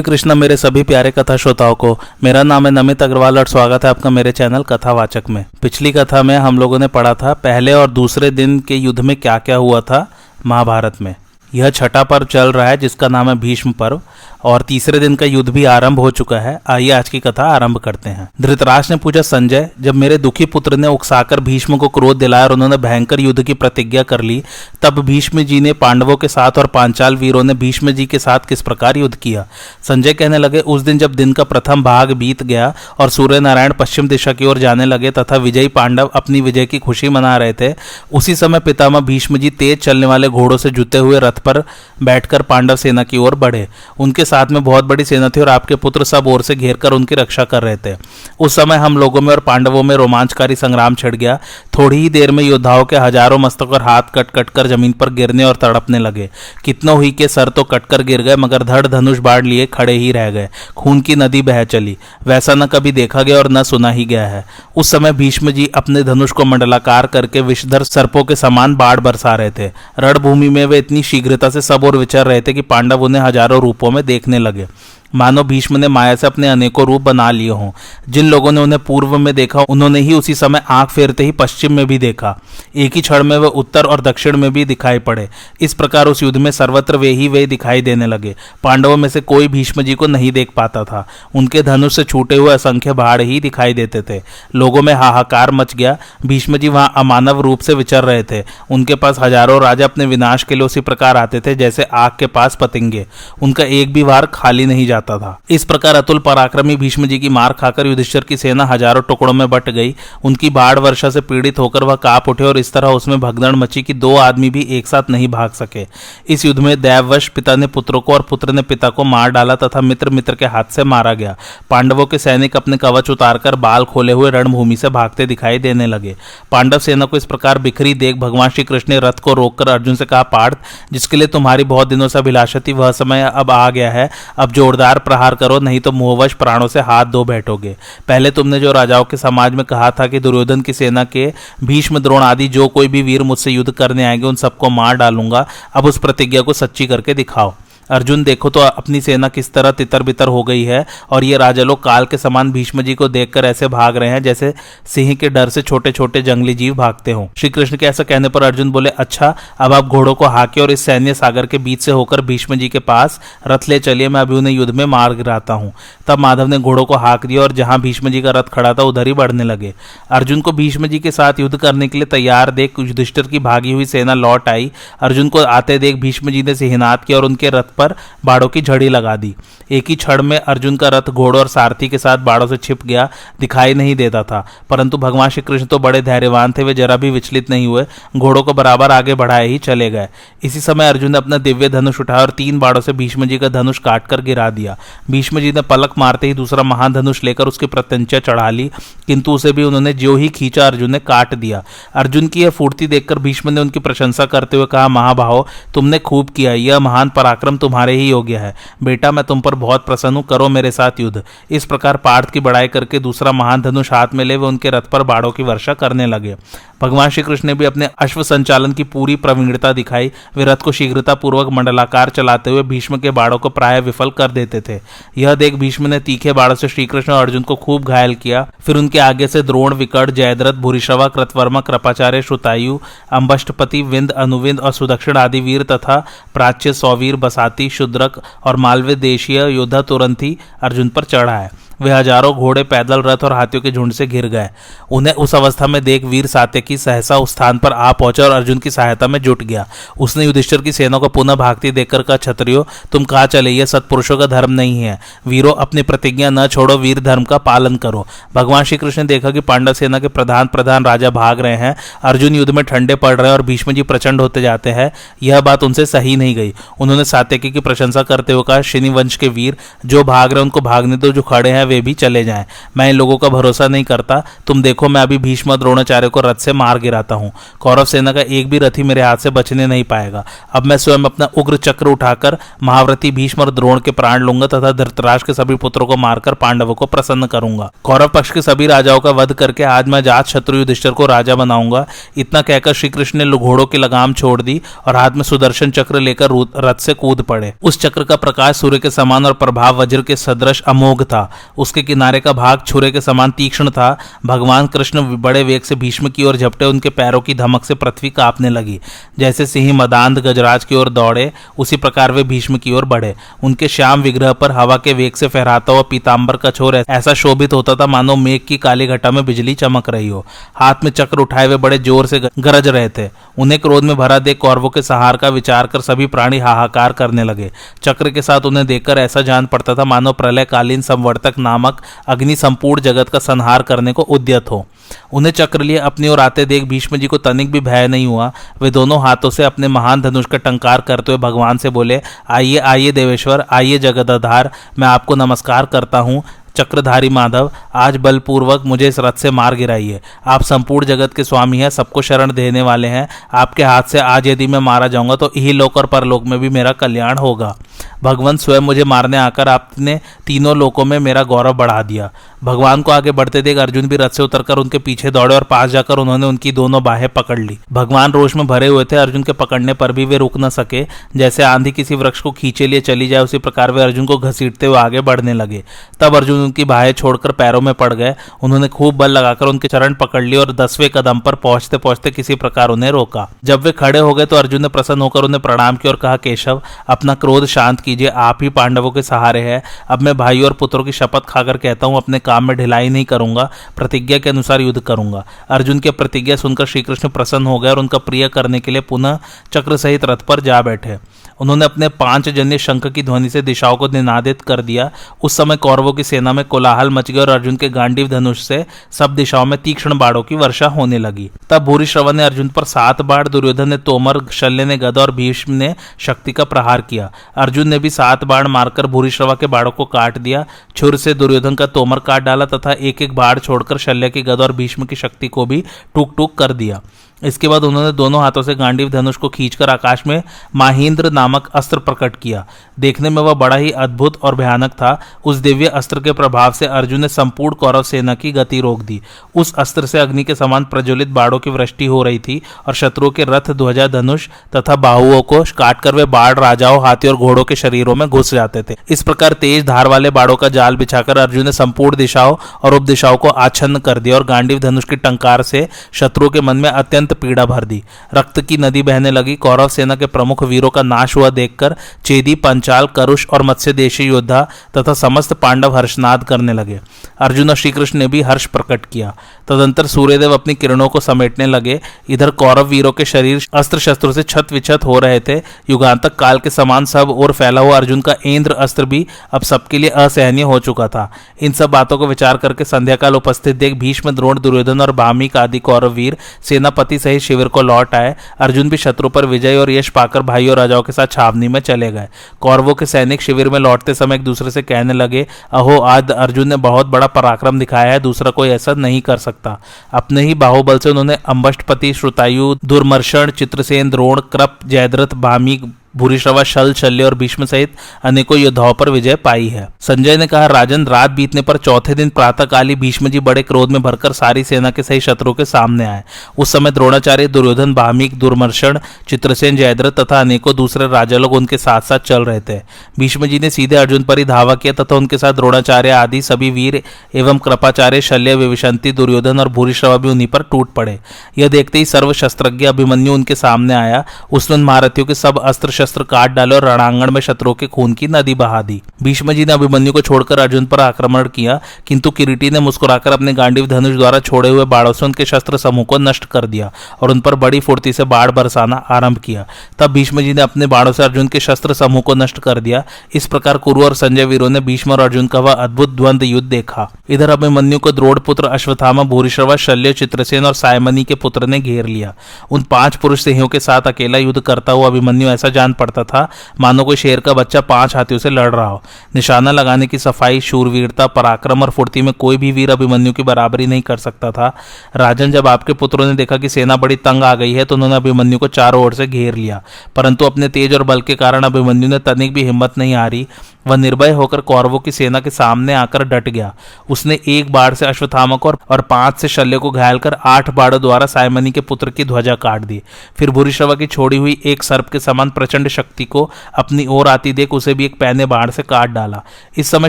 श्री कृष्ण मेरे सभी प्यारे कथा श्रोताओं को, मेरा नाम है नमित अग्रवाल और स्वागत है आपका मेरे चैनल कथावाचक में। पिछली कथा में हम लोगों ने पढ़ा था, पहले और दूसरे दिन के युद्ध में क्या क्या हुआ था महाभारत में। यह छठा पर्व चल रहा है, जिसका नाम है भीष्म पर्व। और तीसरे दिन का युद्ध भी आरंभ हो चुका है। आइए आज की कथा आरंभ करते हैं। धृतराज ने पूछा, संजय, जब मेरे दुखी पुत्र ने उकसाकर भीष्म को क्रोध दिलाया और उन्होंने भयंकर युद्ध की प्रतिज्ञा कर ली, तब भीष्म जी ने पांडवों के साथ और पांचाल वीरों ने भीष्म जी के साथ किस प्रकार युद्ध किया? संजय कहने लगे, उस दिन जब दिन का प्रथम भाग बीत गया और सूर्य नारायण पश्चिम दिशा की ओर जाने लगे तथा विजयी पांडव अपनी विजय की खुशी मना रहे थे, उसी समय पितामह भीष्म जी तेज चलने वाले घोड़ों से जुते हुए रथ पर बैठकर पांडव सेना की ओर बढ़े। उनके साथ में बहुत बड़ी सेना थी और आपके पुत्र सब ओर से घेर कर उनकी रक्षा कर रहे थे। उस समय हम लोगों में और पांडवों में रोमांचकारी संग्राम छिड़ गया। थोड़ी ही देर में योद्धाओं के हज़ारों मस्तक और हाथ कट कट कर ज़मीन पर गिरने और तड़पने लगे। कितनों ही के सर तो कटकर गिर गए, मगर धड़ धनुष बाढ़ लिए खड़े ही रह गए। खून की नदी बह चली। वैसा न कभी देखा गया और न सुना ही गया है। उस समय भीष्म जी अपने धनुष को मंडलाकार करके विषधर सर्पों के समान बाढ़ बरसा रहे थे। रणभूमि में वे इतनी शीघ्रता से सब और विचर रहे थे कि पांडव उन्हें हज़ारों रूपों में देखने लगे। मानो भीष्म ने माया से अपने अनेकों रूप बना लिए हों। जिन लोगों ने उन्हें पूर्व में देखा, उन्होंने ही उसी समय आँख फेरते ही पश्चिम में भी देखा। एक ही क्षण में वे उत्तर और दक्षिण में भी दिखाई पड़े। इस प्रकार उस युद्ध में सर्वत्र वे ही वे दिखाई देने लगे। पांडवों में से कोई भीष्म जी को नहीं देख पाता था। उनके धनुष से छूटे हुए असंख्य बाढ़ ही दिखाई देते थे। लोगों में हाहाकार मच गया। भीष्म जी वहाँ अमानव रूप से विचर रहे थे। उनके पास हज़ारों राजा अपने विनाश के लिए उसी प्रकार आते थे, जैसे आग के पास पतिंगे। उनका एक भी वार खाली नहीं जाता। जाता था। इस प्रकार अतुल पराक्रमी भीष्म जी की मार खाकर युधिष्ठर की सेना हज़ारों टुकड़ों में बट गई। उनकी बाढ़ वर्षा से पीड़ित होकर वह काप उठे और इस तरह उसमें भगदड़ मची कि दो आदमी भी एक साथ नहीं भाग सके। इस युद्ध में दैववश पिता ने पुत्र को और पुत्र ने पिता को मार डाला तथा मित्र मित्र के हाथ से मारा गया। पांडवों के सैनिक अपने कवच उतारकर बाल खोले हुए रणभूमि से भागते दिखाई देने लगे। पांडव सेना को इस प्रकार बिखरी देख भगवान श्री कृष्ण ने रथ को रोककर अर्जुन से कहा, पार्थ, जिसके लिए तुम्हारी बहुत दिनों से अभिलाषा थी वह समय अब आ गया है। अब जोरदार प्रहार करो, नहीं तो मुहवश प्राणों से हाथ धो बैठोगे। पहले तुमने जो राजाओं के समाज में कहा था कि दुर्योधन की सेना के भीष्म द्रोण आदि जो कोई भी वीर मुझसे युद्ध करने आएँगे, उन सबको मार डालूँगा। अब उस प्रतिज्ञा को सच्ची करके दिखाओ। अर्जुन, देखो तो अपनी सेना किस तरह तितर बितर हो गई है और ये राजा लोग काल के समान भीष्म जी को देखकर ऐसे भाग रहे हैं जैसे सिंह के डर से छोटे छोटे जंगली जीव भागते हों। श्री कृष्ण के ऐसा कहने पर अर्जुन बोले अच्छा अब आप घोड़ों को हाके और इस सैन्य सागर के बीच से होकर भीष्म जी के पास रथ ले चलिए, मैं अभी उन्हें युद्ध में मार गिराता हूँ। तब माधव ने घोड़ों को हाक दिया और जहाँ भीष्म जी का रथ खड़ा था, उधर ही बढ़ने लगे। अर्जुन को भीष्म जी के साथ युद्ध करने के लिए तैयार देख युधिष्ठिर की भागी हुई सेना लौट आई। अर्जुन को आते देख भीष्म जी ने सिहनात किया और उनके रथ पर बाड़ों की झड़ी लगा दी। एक ही क्षण में अर्जुन का रथ घोड़ों और सारथी के साथ बाड़ों से छिप गया, दिखाई नहीं देता था। परंतु भगवान श्री कृष्ण तो बड़े धैर्यवान थे, वे जरा भी विचलित नहीं हुए, घोड़ों को बराबर आगे बढ़ाए ही चले गए। इसी समय अर्जुन ने अपना दिव्य धनुष उठाया और तीन बाड़ों से भीष्म जी का धनुष काटकर गिरा दिया। भीष्म जी ने पलक मारते ही दूसरा महाधनुष लेकर उसकी प्रत्यंचा चढ़ा ली, किंतु उसे भी उन्होंने जो ही खींचा, अर्जुन ने काट दिया। अर्जुन की यह फूर्ति देखकर भीष्म ने उनकी प्रशंसा करते हुए कहा, महाभाव, तुमने खूब किया, यह महान पराक्रम तुम्हारे ही योग्य है। बेटा, मैं तुम पर बहुत प्रसन्न हूँ, करो मेरे साथ युद्ध। इस प्रकार पार्थ की बड़ाई करके दूसरा महान धनुष हाथ में ले, वे उनके रथ पर बाड़ों की वर्षा करने लगे। भगवान श्री कृष्ण ने भी अपने अश्व संचालन की पूरी प्रवीणता दिखाई। वे रथ को शीघ्रता पूर्वक मंडलाकार चलाते हुए भीष्म के बाड़ों को प्राय विफल कर देते थे। यह देख भीष्म ने तीखे बाड़ों से श्रीकृष्ण और अर्जुन को खूब घायल किया। फिर उनके आगे से द्रोण विकट जयद्रथ भूरिश्रवा कृतवर्मा, कृपाचार्य, श्रुतायु, अंबष्टपति, विंद, अनुविंद और सुदक्षिण आदि वीर तथा प्राच्य सौवीर, बसाती शुद्रक और मालवे देशीय योद्धा तुरंत ही अर्जुन पर चढ़ा है। वे हज़ारों घोड़े पैदल रथ और हाथियों के झुंड से घिर गए। उन्हें उस अवस्था में देख वीर सात्यकी सहसा उस स्थान पर आ पहुँचा और अर्जुन की सहायता में जुट गया। उसने युधिष्ठिर की सेना को पुनः भागती देखकर कहा छत्रियो तुम कहा चले? यह सत्पुरुषों का धर्म नहीं है। वीरों, अपनी प्रतिज्ञा न छोड़ो, वीर धर्म का पालन करो। भगवान श्री कृष्ण ने देखा कि पांडव सेना के प्रधान प्रधान राजा भाग रहे हैं। अर्जुन युद्ध में ठंडे पड़ रहे हैं और भीष्म जी प्रचंड होते जाते हैं। यह बात उनसे सही नहीं गई। उन्होंने सात्यकी की प्रशंसा करते हुए कहा श्रीनिवंश के वीर, जो भाग रहे हैं, उनको भागने दो, जो खड़े हैं वे भी चले जाएँ। मैं इन लोगों का भरोसा नहीं करता। तुम देखो, मैं अभी भीष्म द्रोणाचार्य को रथ से मार गिराता हूँ। कौरव सेना का एक भी रथी मेरे हाथ से बचने नहीं पाएगा। अब मैं स्वयं अपना उग्र चक्र उठाकर महाव्रती भीष्म और द्रोण के प्राण लूँगा तथा धृतराज के सभी पुत्रों को मारकर पांडवों को प्रसन्न करूँगा। कौरव पक्ष के सभी राजाओं का वध करके आज मैं जात शत्रु युधिष्ठर को राजा बनाऊँगा। इतना कहकर श्री कृष्ण ने घोड़ों की लगाम छोड़ दी और हाथ में सुदर्शन चक्र लेकर रथ से कूद पड़े। उस चक्र का प्रकाश सूर्य के समान और प्रभाव वज्र के सदृश अमोघ था। उसके किनारे का भाग छुरे के समान तीक्ष्ण था। भगवान कृष्ण बड़े वेग से भीष्म की ओर झपटे उनके पैरों की धमक से पृथ्वी कांपने लगी। जैसे सिंह मदांध गजराज की ओर दौड़े, उसी प्रकार वे भीष्म की ओर बढ़े। उनके श्याम विग्रह पर हवा के वेग से फहराता हुआ पीताम्बर का छोर ऐसा शोभित होता था मानो मेघ की काली घटा में बिजली चमक रही हो। हाथ में चक्र उठाए हुए बड़े ज़ोर से गरज रहे थे। उन्हें क्रोध में भरा देख कौरवों के सहार का विचार कर सभी प्राणी हाहाकार करने लगे। चक्र के साथ उन्हें देखकर ऐसा जान पड़ता था मानो प्रलयकालीन संवर्तक नामक अग्नि संपूर्ण जगत का संहार करने को उद्यत हो। उन्हें चक्र लिए अपनी ओर आते देख भीष्म जी को तनिक भी भय नहीं हुआ। वे दोनों हाथों से अपने महान धनुष का टंकार करते हुए भगवान से बोले, आइए आइए देवेश्वर, आइए जगदाधार, मैं आपको नमस्कार करता हूँ। चक्रधारी माधव, आज बलपूर्वक मुझे इस रथ से मार गिराइए। आप संपूर्ण जगत के स्वामी हैं, सबको शरण देने वाले हैं। आपके हाथ से आज यदि मैं मारा जाऊँगा तो यही लोक और परलोक में भी मेरा कल्याण होगा। भगवान स्वयं मुझे मारने आकर आपने तीनों लोकों में मेरा गौरव बढ़ा दिया। भगवान को आगे बढ़ते देख अर्जुन भी रथ से उतरकर उनके पीछे दौड़े और पास जाकर उन्होंने उनकी दोनों बाहें पकड़ ली। भगवान रोष में भरे हुए थे, अर्जुन के पकड़ने पर भी वे रुक न सके। जैसे आंधी किसी वृक्ष को खींचे लिए चली जाए, उसी प्रकार वे अर्जुन को घसीटते हुए आगे बढ़ने लगे। तब अर्जुन उनकी बाहें छोड़कर पैरों में पड़ गए। उन्होंने खूब बल लगाकर उनके चरण पकड़ लिए और दसवें कदम पर पहुँचते पहुँचते किसी प्रकार उन्हें रोका। जब वे खड़े हो गए तो अर्जुन ने प्रसन्न होकर उन्हें प्रणाम किया और कहा, केशव, अपना क्रोध शांत कीजिए, आप ही पांडवों के सहारे हैं। अब मैं भाई और पुत्रों की शपथ खाकर कहता हूँ, अपने काम में ढिलाई नहीं करूँगा, प्रतिज्ञा के अनुसार युद्ध करूँगा। अर्जुन की प्रतिज्ञा सुनकर श्रीकृष्ण प्रसन्न हो गए और उनका प्रिय करने के लिए पुनः चक्र सहित रथ पर जा बैठे। उन्होंने अपने पाँच जन्य शंख की ध्वनि से दिशाओं को निनादित कर दिया। उस समय कौरवों की सेना में कोलाहल मच गया और अर्जुन के गांडीव धनुष से सब दिशाओं में तीक्ष्ण बाड़ों की वर्षा होने लगी। तब भूरी श्रवण ने अर्जुन पर सात बाढ़ दुर्योधन ने तोमर, शल्य ने गदा और भीष्म ने शक्ति का प्रहार किया। अर्जुन ने भी सात बाढ़ मारकर भूरी श्रवा के बाड़ों को काट दिया। छुर से दुर्योधन का तोमर काट डाला तथा एक एक बाढ़ छोड़कर शल्य की गदा और भीष्म की शक्ति को भी टूक टूक कर दिया। इसके बाद उन्होंने दोनों हाथों से गांडीव धनुष को खींचकर आकाश में माहिंद्र नामक अस्त्र प्रकट किया। देखने में वह बड़ा ही अद्भुत और भयानक था। उस दिव्य अस्त्र के प्रभाव से अर्जुन ने संपूर्ण कौरव सेना की गति रोक दी। उस अस्त्र से अग्नि के समान प्रज्वलित बाड़ों की वृष्टि हो रही थी और शत्रुओं के रथ, ध्वजा धनुष तथा बाहुओं को काटकर वे बाढ़, राजाओं हाथी और घोड़ों के शरीरों में घुस जाते थे। इस प्रकार तेज धार वाले बाड़ों का जाल बिछाकर अर्जुन ने संपूर्ण दिशाओं और उपदिशाओं को आच्छन्न कर दिया और गांडीव धनुष की टंकार से शत्रुओं के मन में अत्यंत अत्यंत पीड़ा भर दी। रक्त की नदी बहने लगी। कौरव सेना के प्रमुख वीरों का नाश हुआ देखकर चेदी, पंचाल, करुष और मत्स्य देशी योद्धा तथा समस्त पांडव हर्षनाद करने लगे। अर्जुन और श्रीकृष्ण ने भी हर्ष प्रकट किया। तदंतर सूर्यदेव अपनी किरणों को समेटने लगे। इधर कौरव वीरों के शरीर अस्त्र शस्त्रों से छत विछत हो रहे थे। युगांतक काल के समान सब और फैला हुआ अर्जुन का इंद्र अस्त्र भी अब सबके लिए असहनीय हो चुका था। इन सब बातों को विचार करके संध्या काल उपस्थित देख भीष्म, द्रोण, दुर्योधन और भामिक आदि कौरव वीर, सेनापति सहित शिविर को लौट आए। अर्जुन भी शत्रु पर विजय और यश पाकर भाई और राजाओं के साथ छावनी में चले गए। कौरवों के सैनिक शिविर में लौटते समय एक दूसरे से कहने लगे, अहो, आज अर्जुन ने बहुत बड़ा पराक्रम दिखाया है, दूसरा कोई ऐसा नहीं कर सकता। अपने ही बाहुबल से उन्होंने अम्बष्टपति श्रुतायु, दुर्मर्षण, चित्रसेन, द्रोण, कृप, जयद्रथ भामी भूरिश्रवा, शल, शल्य और भीष्म सहित अनेकों योद्धाओं पर विजय पाई है। संजय ने कहा, राजन, रात बीतने पर चौथे दिन प्रातःकाली भीष्म जी बड़े क्रोध में भरकर सारी सेना के सही शत्रुओं के सामने आए। उस समय द्रोणाचार्य, दुर्योधन भामिक दुर्मर्षण, चित्रसेन, जयद्रथ तथा अनेकों दूसरे राजा लोग उनके साथ साथ चल रहे थे। भीष्म जी ने सीधे अर्जुन पर ही धावा किया तथा उनके साथ द्रोणाचार्य आदि सभी वीर एवं कृपाचार्य, शल्य, विविशंति, दुर्योधन और भूरिश्रवा भी उन्हीं पर टूट पड़े। यह देखते ही सर्वशस्त्रज्ञ अभिमन्यु उनके सामने आया। उसने महारथियों के सब अस्त्र शस्त्र काट डाले और रणांगण में शत्रुओं के खून की नदी बहा दी। भीष्म जी ने अभिमन्यु को छोड़कर अर्जुन पर आक्रमण किया, किंतु किरीटी ने मुस्कुराकर अपने गांडीव धनुष द्वारा छोड़े हुए बाढ़ों से उनके शस्त्र समूह को नष्ट कर दिया और उन पर बड़ी फुर्ती से बाढ़ बरसाना आरंभ किया। तब भीष्म जी ने अपने बाढ़ों से अर्जुन के शस्त्र समूह को नष्ट कर दिया। इस प्रकार कुरु और संजय वीरों ने भीष्म और अर्जुन का वह अद्भुत द्वंद युद्ध देखा। इधर अभिमन्यु को द्रोड़ पुत्र अश्वथामा भूरिश्रवा, शल्य, चित्रसेन और सायमनी के पुत्र ने घेर लिया। उन पाँच पुरुष सिंहों के साथ अकेला युद्ध करता हुआ अभिमन्यु ऐसा जान जान पड़ता था। मानो कोई शेर का बच्चा पाँच हाथियों से लड़ रहा हो। निशाना लगाने की सफ़ाई, शूरवीरता, पराक्रम और फुर्ती में कोई भी वीर अभिमन्यु की बराबरी नहीं कर सकता था। राजन जब आपके पुत्रों ने देखा कि सेना बड़ी तंग आ गई है तो उन्होंने अभिमन्यु को चारों ओर से घेर लिया। परंतु अपने तेज और बल के कारण अभिमन्यु ने तनिक भी हिम्मत नहीं रही वह निर्भय होकर कौरवों की सेना के सामने आकर डट गया। उसने एक बाढ़ से अश्वत्थामा और, पाँच से शल्य को घायल कर आठ बाढ़ों द्वारा सायमनी के पुत्र की ध्वजा काट दी। फिर भूरिश्रवा की छोड़ी हुई एक सर्प के समान प्रचंड शक्ति को अपनी ओर आती देख उसे भी एक पैने बाढ़ से काट डाला। इस समय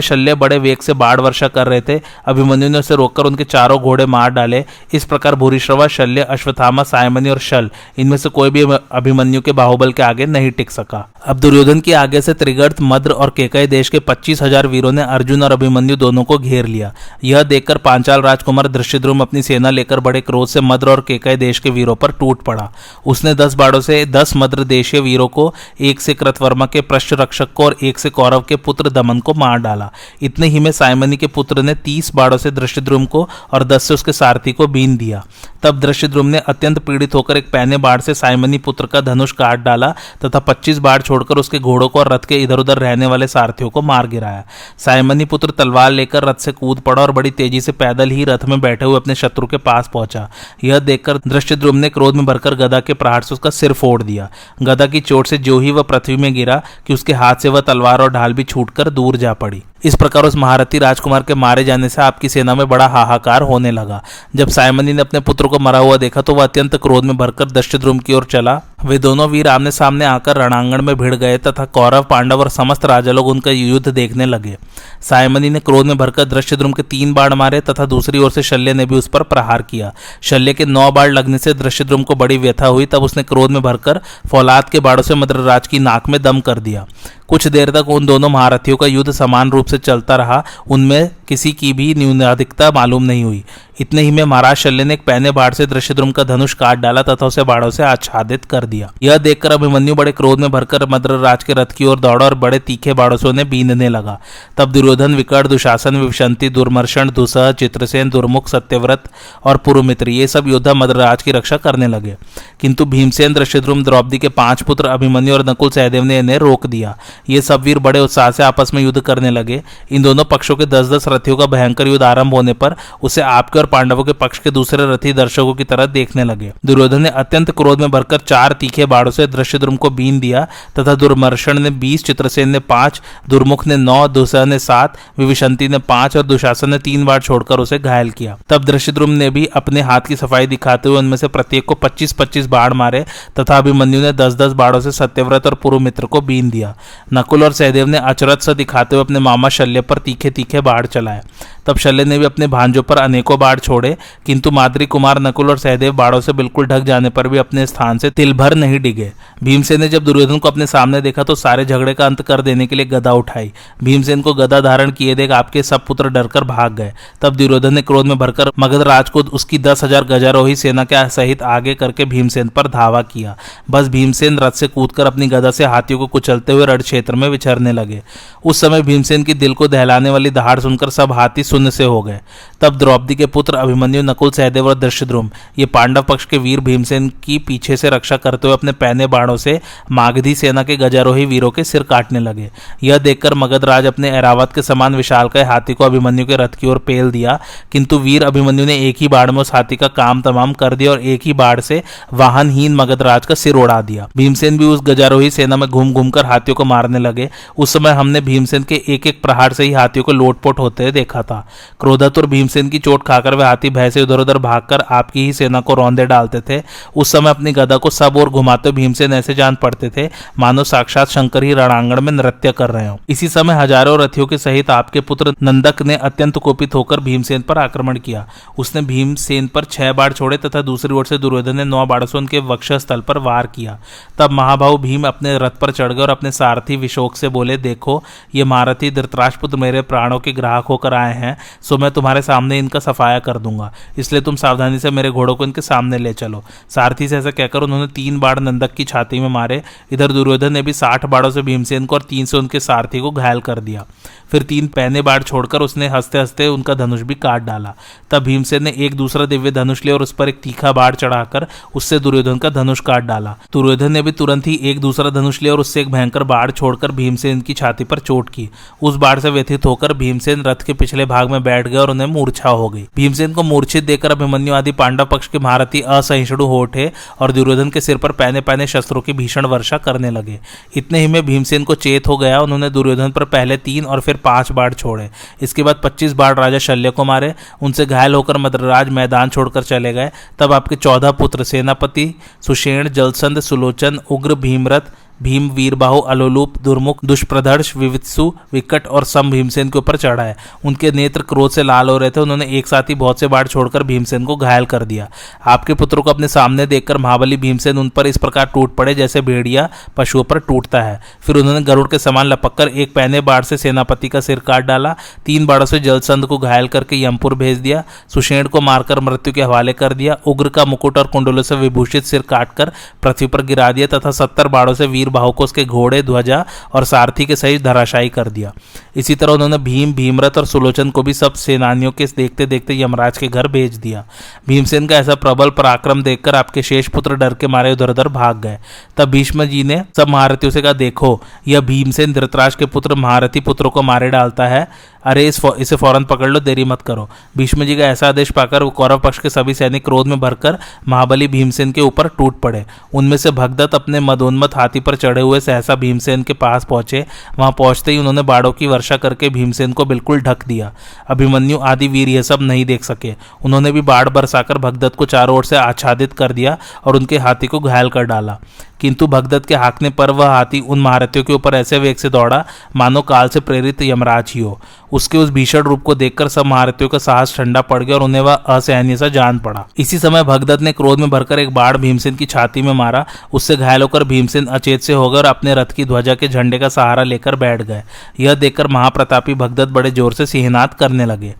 शल्य बड़े वेग से बाढ़ वर्षा कर रहे थे। अभिमन्यु ने उसे रोककर उनके चारों घोड़े मार डाले। इस प्रकार भूरिश्रवा शल्य अश्वत्थामा सायमनी और शल इनमें से कोई भी अभिमन्यु के बाहुबल के आगे नहीं टिक सका। अब दुर्योधन की आगे से त्रिगर्त मद्र और केकई देश के पच्चीस हज़ार वीरों ने अर्जुन और अभिमन्यु दोनों को घेर लिया। यह देखकर पांचाल राजकुमार दृश्यद्रुम अपनी सेना लेकर बड़े क्रोध से मद्र और केकई देश के वीरों पर टूट पड़ा। उसने दस बाड़ों से दस मद्र देशीय वीरों को, एक से कृतवर्मा के पृष्ठ रक्षक को और एक से कौरव के पुत्र दमन को मार डाला। इतने ही में साइमनी के पुत्र ने तीस बाड़ों से दृश्यद्रुम को और दस से उसके सारथी को बीन दिया। तब दृश्यद्रुम ने अत्यंत पीड़ित होकर एक पैने बाढ़ से साइमनी पुत्र का धनुष काट डाला तथा पच्चीस बाढ़ छोड़कर उसके घोड़ों को और रथ के इधर उधर रहने वाले सारथियों को मार गिराया। साइमनी पुत्र तलवार लेकर रथ से कूद पड़ा और बड़ी तेज़ी से पैदल ही रथ में बैठे हुए अपने शत्रु के पास पहुँचा। यह देखकर दृश्यद्रुम ने क्रोध में भरकर गदा के प्रहार से उसका सिर फोड़ दिया। गदा की चोट से जो ही वह पृथ्वी में गिरा कि उसके हाथ से वह तलवार और ढाल भी छूटकर दूर जा पड़ी। इस प्रकार उस महारथी राजकुमार के मारे जाने से आपकी सेना में बड़ा हाहाकार होने लगा। जब सायमनी ने अपने पुत्र को मरा हुआ देखा तो वह अत्यंत क्रोध में भरकर दृष्टद्रुम की ओर चला। वे दोनों वीर आमने सामने आकर रणांगण में भिड़ गए तथा कौरव, पांडव और समस्त राजा लोग उनका युद्ध देखने लगे। सायमनी ने क्रोध में भरकर दृश्यद्रुम के तीन बाढ़ मारे तथा दूसरी ओर से शल्य ने भी उस पर प्रहार किया। शल्य के नौ बाढ़ लगने से दृश्यद्रुम को बड़ी व्यथा हुई, तब उसने क्रोध में भरकर फौलाद के बाढ़ों से मद्रराज की नाक में दम कर दिया। कुछ देर तक उन दोनों महारथियों का युद्ध समान रूप से चलता रहा। उनमें किसी की भी न्यूनाधिकता मालूम नहीं हुई। इतने ही में महाराज शल्य ने एक पहने बाढ़ से दृश्यद्रुम का धनुष काट डाला, तथा उसे बाढ़ों से आच्छादित कर दिया। यह देखकर अभिमन्यु बड़े क्रोध में भरकर मद्र राज के रथ की ओर दौड़ा और बड़े तीखे बाढ़ों से उन्हें बीनने लगा। तब दुर्योधन विकट, दुशासन विवशंति दुर्मर्षण, दुसह, चित्रसेन, दुर्मुख, सत्यव्रत और पुरुमित्र, ये सब योद्धा मद्रराज की रक्षा करने लगे। किंतु भीमसेन दृश्यद्रुम द्रौपदी के पाँच पुत्र अभिमन्यु और नकुल सहदेव ने इन्हें रोक दिया। ये सब वीर बड़े उत्साह से आपस में युद्ध करने लगे। इन दोनों पक्षों के दस दस रथियों का भयंकर युद्ध आरंभ होने पर उसे आपके और पांडवों के पक्ष के दूसरे रथी दर्शकों की तरह देखने लगे। दुर्योधन ने अत्यंत क्रोध में भरकर चार तीखे बाड़ों से दृश्यद्रुम को बीन दिया तथा दुर्मर्षण ने बीस, चित्रसेन ने पाँच, दुर्मुख ने नौ दुसह ने सात विविशंति ने पाँच और दुशासन ने तीन बार छोड़कर उसे घायल किया। तब दृश्यद्रुम ने भी अपने हाथ की सफ़ाई दिखाते हुए उनमें से प्रत्येक को पच्चीस पच्चीस बाढ़ मारे तथा अभिमन्यु ने दस दस बाढ़ों से सत्यव्रत और पूर्व मित्र को बीन दिया। नकुल और सहदेव ने अचरत से दिखाते हुए अपने मामा शल्य पर तीखे तीखे बाढ़ चलाए। तब शल्य ने भी अपने भांजों पर अनेकों बाढ़ छोड़े, किंतु माद्री कुमार नकुल और सहदेव बाढ़ों से बिल्कुल ढक जाने पर भी अपने स्थान से तिल भर नहीं डिगे। भीमसेन ने जब दुर्योधन को अपने सामने देखा तो सारे झगड़े का अंत कर देने के लिए गदा उठाई। भीमसेन को गदा धारण किए देख आपके सब पुत्र डरकर भाग गए। तब दुर्योधन ने क्रोध में भरकर मगध राज को उसकी दस हज़ार गजारोही सेना के सहित आगे करके भीमसेन पर धावा किया। बस भीमसेन रथ से कूदकर अपनी गदा से हाथियों को कुचलते हुए रण क्षेत्र में विचरने लगे। उस समय भीमसेन की दिल को दहलाने वाली दहाड़ सुनकर सब हाथी शून्य से हो गए। तब द्रौपदी के पुत्र अभिमन्यु नकुल सहदेव और दृश्यद्रुम ये पांडव पक्ष के वीर भीमसेन की पीछे से रक्षा करते हुए अपने पहने बाणों से मागधी सेना के गजारोही वीरों के सिर काटने लगे। यह देखकर मगध राज अपने एरावत के समान विशाल के हाथी को अभिमन्यु के रथ की ओर पेल दिया, किंतु वीर अभिमन्यु ने एक ही बाढ़ में उस हाथी का काम तमाम कर दिया और एक ही बाढ़ से वाहनहीन मगधराज का सिर उड़ा दिया। भीमसेन भी उस गजारोही सेना में घूम घूम कर हाथियों को मारने लगे। उस समय हमने भीमसेन के एक एक प्रहार से ही हाथियों को लोटपोट होते देखा था। क्रोधातुर भीमसेन की चोट खाकर वे हाथी भय से उधर उधर भागकर आपकी ही सेना को रौंदे डालते थे। उस समय अपनी गदा को सब और घुमाते भीमसेन ऐसे जान पड़ते थे, मानो साक्षात शंकर ही रणांगण में नृत्य कर रहे हो। इसी समय हज़ारों रथियों के सहित आपके पुत्र नंदक ने अत्यंत कोपित होकर भीमसेन पर आक्रमण किया। उसने भीमसेन पर छह बाढ़ छोड़े तथा दूसरी ओर से दुर्योधन ने नौ बाढ़ से उनके वक्ष स्थल पर वार किया। तब महाभाव भीम अपने रथ पर चढ़ गए और अपने सारथी विशोक से बोले, देखो, ये महारथी धृतराष्ट्रपुत्र मेरे प्राणों के ग्राहक होकर आए हैं, सो मैं तुम्हारे सामने सामने इनका सफाया कर दूँगा। इसलिए तुम सावधानी से मेरे घोड़ों को इनके सामने ले चलो। सारथी से ऐसा कहकर उन्होंने तीन बाढ़ नंदक की छाती में मारे। इधर दुर्योधन ने भी साठ बाड़ों से भीमसेन को और तीन से उनके सारथी को घायल कर दिया। फिर तीन पहने बाढ़ छोड़कर उसने हँसते हँसते उनका धनुष भी काट डाला। तब भीमसेन ने एक दूसरा दिव्य धनुष लिया और उस पर एक तीखा बाढ़ चढ़ाकर उससे दुर्योधन का धनुष काट डाला। दुर्योधन ने भी तुरंत ही एक दूसरा धनुष लिया और उससे एक भयंकर बाढ़ छोड़कर भीमसेन की छाती पर चोट की। उस बाढ़ से व्यथित होकर भीमसेन रथ के पिछले भाग में बैठ गए और उन्हें मूर्छा हो गई। भीमसेन को मूर्छित देकर अभिमन्यु आदि पांडव पक्ष के महारथी असहिष्णु हो उठे और दुर्योधन के सिर पर पहने पहने शस्त्रों की भीषण वर्षा करने लगे। इतने ही में भीमसेन को चेत हो गया उन्होंने दुर्योधन पर पहले तीन और फिर पाँच बाढ़ छोड़े। इसके बाद पच्चीस बाढ़ राजा शल्य को मारे, उनसे घायल होकर मद्रराज मैदान छोड़कर चले गए। तब आपके चौदह पुत्र सेनापति सुषेण जलसंद सुलोचन, उग्र, भीमरथ भीम, वीरबाहु, अलोलूप, दुर्मुख, दुष्प्रदर्श, विवित्सु, विकट और सम भीमसेन के ऊपर चढ़ा है। उनके नेत्र क्रोध से लाल हो रहे थे, उन्होंने एक साथ ही बहुत से बाढ़ छोड़कर भीमसेन को घायल कर दिया। आपके पुत्रों को अपने सामने देखकर महाबली भीमसेन उन पर इस प्रकार टूट पड़े, जैसे भेड़िया पशुओं पर टूटता है। फिर उन्होंने गरुड़ के समान लपक कर एक पहने बाढ़ से सेनापति का सिर काट डाला, तीन बाढ़ों से जलसंध को घायल करके यमपुर भेज दिया, सुषेण को मारकर मृत्यु के हवाले कर दिया, उग्र का मुकुट और कुंडलों से विभूषित सिर काटकर पृथ्वी पर गिरा दिया तथा सत्तर बाढ़ों से वीर बाहु को घोड़े, ध्वजा और सारथी के सहित धराशायी कर दिया। इसी तरह उन्होंने भीम, भीमरथ और सुलोचन को भी सब सेनानियों के देखते देखते यमराज के घर भेज दिया। भीमसेन का ऐसा प्रबल पराक्रम देखकर आपके शेष पुत्र डर के मारे उधर उधर भाग गए। तब भीष्म जी ने सब महारथियों से कहा, देखो, यह भीमसेन धृतराज के पुत्र, महारथी पुत्रों को मारे डालता है। अरे, इस इसे फ़ौरन पकड़ लो, देरी मत करो। भीष्म जी का ऐसा आदेश पाकर कौरव पक्ष के सभी सैनिक क्रोध में भरकर महाबली भीमसेन के ऊपर टूट पड़े। उनमें से भगदत्त अपने मदोन्मत हाथी पर चढ़े हुए सहसा भीमसेन के पास पहुँचे। वहाँ पहुँचते ही उन्होंने बाड़ों की वर्षा करके भीमसेन को बिल्कुल ढक दिया। अभिमन्यु आदि वीर यह सब नहीं देख सके। उन्होंने भी बाढ़ बरसाकर भगदत्त को चारों ओर से आच्छादित कर दिया और उनके हाथी को घायल कर डाला। किंतु भगदत्त के हाकने पर वह हाथी उन महारथियों के ऊपर ऐसे वेग से दौड़ा, मानो काल से प्रेरित यमराज ही हो। उसके उस भीषण रूप को देखकर सब महारथियों का साहस ठंडा पड़ गया और उन्हें वह असहनीय सा जान पड़ा। इसी समय भगदत्त ने क्रोध में भरकर एक बाढ़ भीमसेन की छाती में मारा। उससे घायल होकर भीमसेन अचेत से होकर अपने रथ की ध्वजा के झंडे का सहारा लेकर बैठ गए। यह देखकर महाप्रतापी भगदत्त बड़े ज़ोर से सिहनात करने लगे।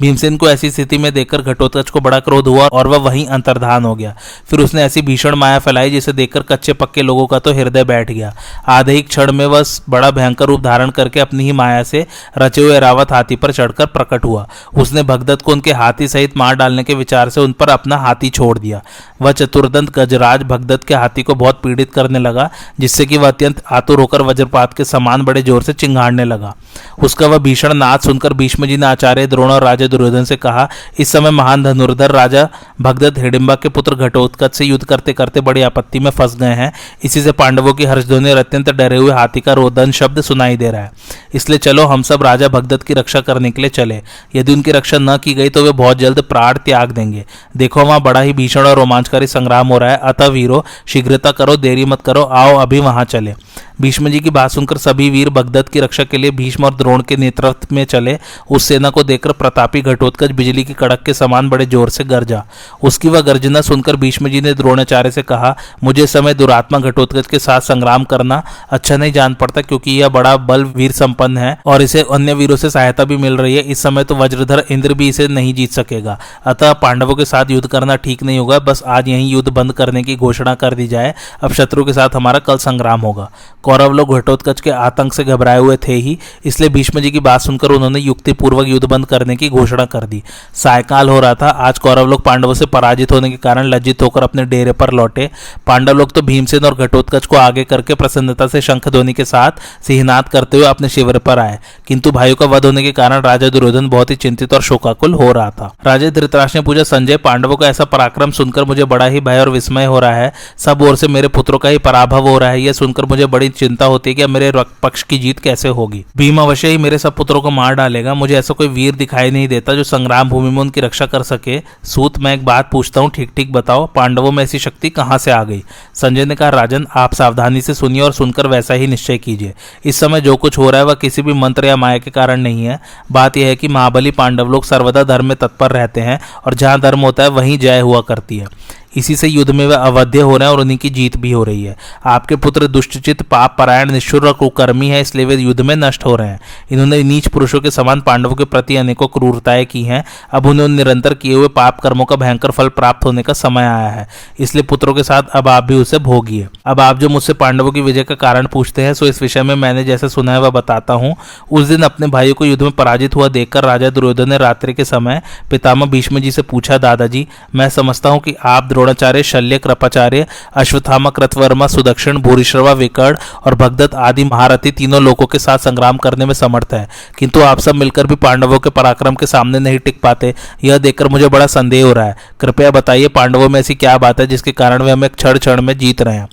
भीमसेन को ऐसी स्थिति में देखकर घटोत्कच को बड़ा क्रोध हुआ और वह वहीं अंतर्धान हो गया। फिर उसने ऐसी भीषण माया फैलाई जिसे देखकर कच्चे पक्के लोगों का तो हृदय बैठ गया। आधे ही क्षण में वह बड़ा भयंकर रूप धारण करके अपनी ही माया से रचे हुए रावत हाथी पर चढ़कर प्रकट हुआ। उसने भगदत्त को उनके हाथी सहित मार डालने के विचार से उन पर अपना हाथी छोड़ दिया। वह चतुर्दंत गजराज भगदत्त के हाथी को बहुत पीड़ित करने लगा, जिससे कि वह अत्यंत आतुर होकर वज्रपात के समान बड़े ज़ोर से चिंगाड़ने लगा। उसका वह भीषण नाच सुनकर भीष्म जी ने आचार्य द्रोण और राजा दुर्योधन से कहा, इस समय महान धनुर्धर राजा भगदत्त हिडिम्बा के पुत्र घटोत्कच से युद्ध करते करते बड़ी आपत्ति में फंस गए हैं। इसी से पांडवों की हर्षध्वनि और अत्यंत डरे हुए हाथी का रोदन शब्द सुनाई दे रहा है। इसलिए चलो, हम सब राजा भगदत्त की रक्षा करने के लिए चले। यदि उनकी रक्षा न की गई तो वे बहुत जल्द प्राण त्याग देंगे। देखो, वहाँ बड़ा ही भीषण और रोमांचकारी संग्राम हो रहा है। अतः वीरो, शीघ्रता करो, देरी मत करो, आओ, अभी वहाँ चले। भीष्म जी की बात सुनकर सभी वीर भगदत्त की रक्षा के लिए भीष्म और द्रोण के नेतृत्व में चले। उस सेना को देखकर प्रतापी घटोत्कच बिजली की कड़क के समान बड़े ज़ोर से गरजा। उसकी वह गर्जना सुनकर भीष्म जी ने द्रोणाचार्य से कहा, मुझे समय दुरात्मा घटोत्कच के साथ संग्राम करना अच्छा नहीं जान पड़ता क्योंकि यह बड़ा बल वीर संपन्न है और इसे अन्य वीरों से सहायता भी मिल रही है। इस समय तो वज्रधर इंद्र भी इसे नहीं जीत सकेगा। अतः पांडवों के साथ युद्ध करना ठीक नहीं होगा। बस आज यही युद्ध बंद करने की घोषणा कर दी जाए। अब शत्रु के साथ हमारा कल संग्राम होगा। कौरव लोग घटोत्कच के आतंक से घबराए हुए थे ही, इसलिए भीष्म जी की बात सुनकर उन्होंने युक्ति पूर्वक युद्ध बंद करने की घोषणा कर दी। सायकाल हो रहा था, आज कौरव लोग पांडवों से पराजित होने के कारण लज्जित होकर अपने डेरे पर लौटे। पांडव लोग तो भीमसेन और घटोत्कच को आगे करके प्रसन्नता से शंख ध्वनि के साथ सिहनाद करते हुए अपने शिविर पर आए। किंतु भाइयों का वध होने के कारण राजा दुर्योधन बहुत ही चिंतित और शोकाकुल हो रहा था। राजा धृतराज ने पूछा, संजय, पांडवों का ऐसा पराक्रम सुनकर मुझे बड़ा ही भय और विस्मय हो रहा है। सब ओर से मेरे पुत्रों का ही पराभव हो रहा है। यह सुनकर मुझे बड़ी चिंता होती है कि अब मेरे पक्ष की जीत कैसे होगी। भीम अवश्य ही मेरे सब पुत्रों को मार डालेगा। मुझे ऐसा कोई वीर दिखाई नहीं देता जो संग्राम भूमि में उनकी रक्षा कर सके। सूत, मैं एक बात पूछता हूँ ठीक ठीक बताओ, पांडवों में ऐसी शक्ति कहाँ से आ गई? संजय ने कहा, राजन, आप सावधानी से सुनिए और सुनकर वैसा ही निश्चय कीजिए। इस समय जो कुछ हो रहा है वह किसी भी मंत्र या माया के कारण नहीं है। बात यह है कि महाबली पांडव लोग सर्वदा धर्म में तत्पर रहते हैं और जहाँ धर्म होता है वहीं जय हुआ करती है। इसी से युद्ध में वे अवध्य हो रहे हैं और उन्हीं की जीत भी हो रही है। आपके पुत्र दुष्टचित पाप परायण निष्ठुर और कुकर्मी है, इसलिए वे युद्ध में नष्ट हो रहे हैं। इन्होंने नीच पुरुषों के समान पांडवों के प्रति अनेकों क्रूरताएँ की हैं। अब उन्हें निरंतर किए हुए पाप कर्मों का भयंकर फल प्राप्त होने का समय आया है। इसलिए पुत्रों के साथ अब आप भी उसे भोगिए। अब आप जो मुझसे पांडवों की विजय का कारण पूछते हैं, सो इस विषय में मैंने जैसे सुना है, वह बताता हूँ। उस दिन अपने भाइयों को युद्ध में पराजित हुआ देखकर राजा दुर्योधन ने रात्रि के समय पितामह भीष्म जी से पूछा, दादाजी, मैं समझता हूँ कि आप द्रोणाचार्य शल्य कृपाचार्य अश्वत्थामा, कृतवर्मा, सुदक्षिण, भूरिश्रवा, विकर्ण और भगदत्त आदि महारथी तीनों लोगों के साथ संग्राम करने में समर्थ है। किंतु आप सब मिलकर भी पांडवों के पराक्रम के सामने नहीं टिक पाते। यह देखकर मुझे बड़ा संदेह हो रहा है। कृपया बताइए, पांडवों में ऐसी क्या बात है जिसके कारण वे हमें क्षण क्षण में जीत रहे हैं?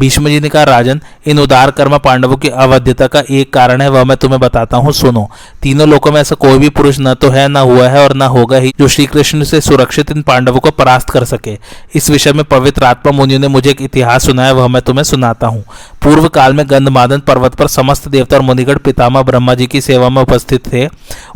भीष्म जी ने कहा, राजन, इन उदार कर्म पांडवों की अवध्यता का एक कारण है, वह मैं तुम्हें बताता हूँ, सुनो। तीनों लोगों में ऐसा कोई भी पुरुष न तो है, न हुआ है और न होगा ही, जो श्री कृष्ण से सुरक्षित इन पांडवों को परास्त कर सके। इस विषय में पवित्र आत्मा मुनियों ने मुझे एक इतिहास सुनाया, वह मैं तुम्हें सुनाता हूँ। पूर्व काल में गंधमादन पर्वत पर समस्त देवता और मुनिगढ़ पितामा ब्रह्मा जी की सेवा में उपस्थित थे।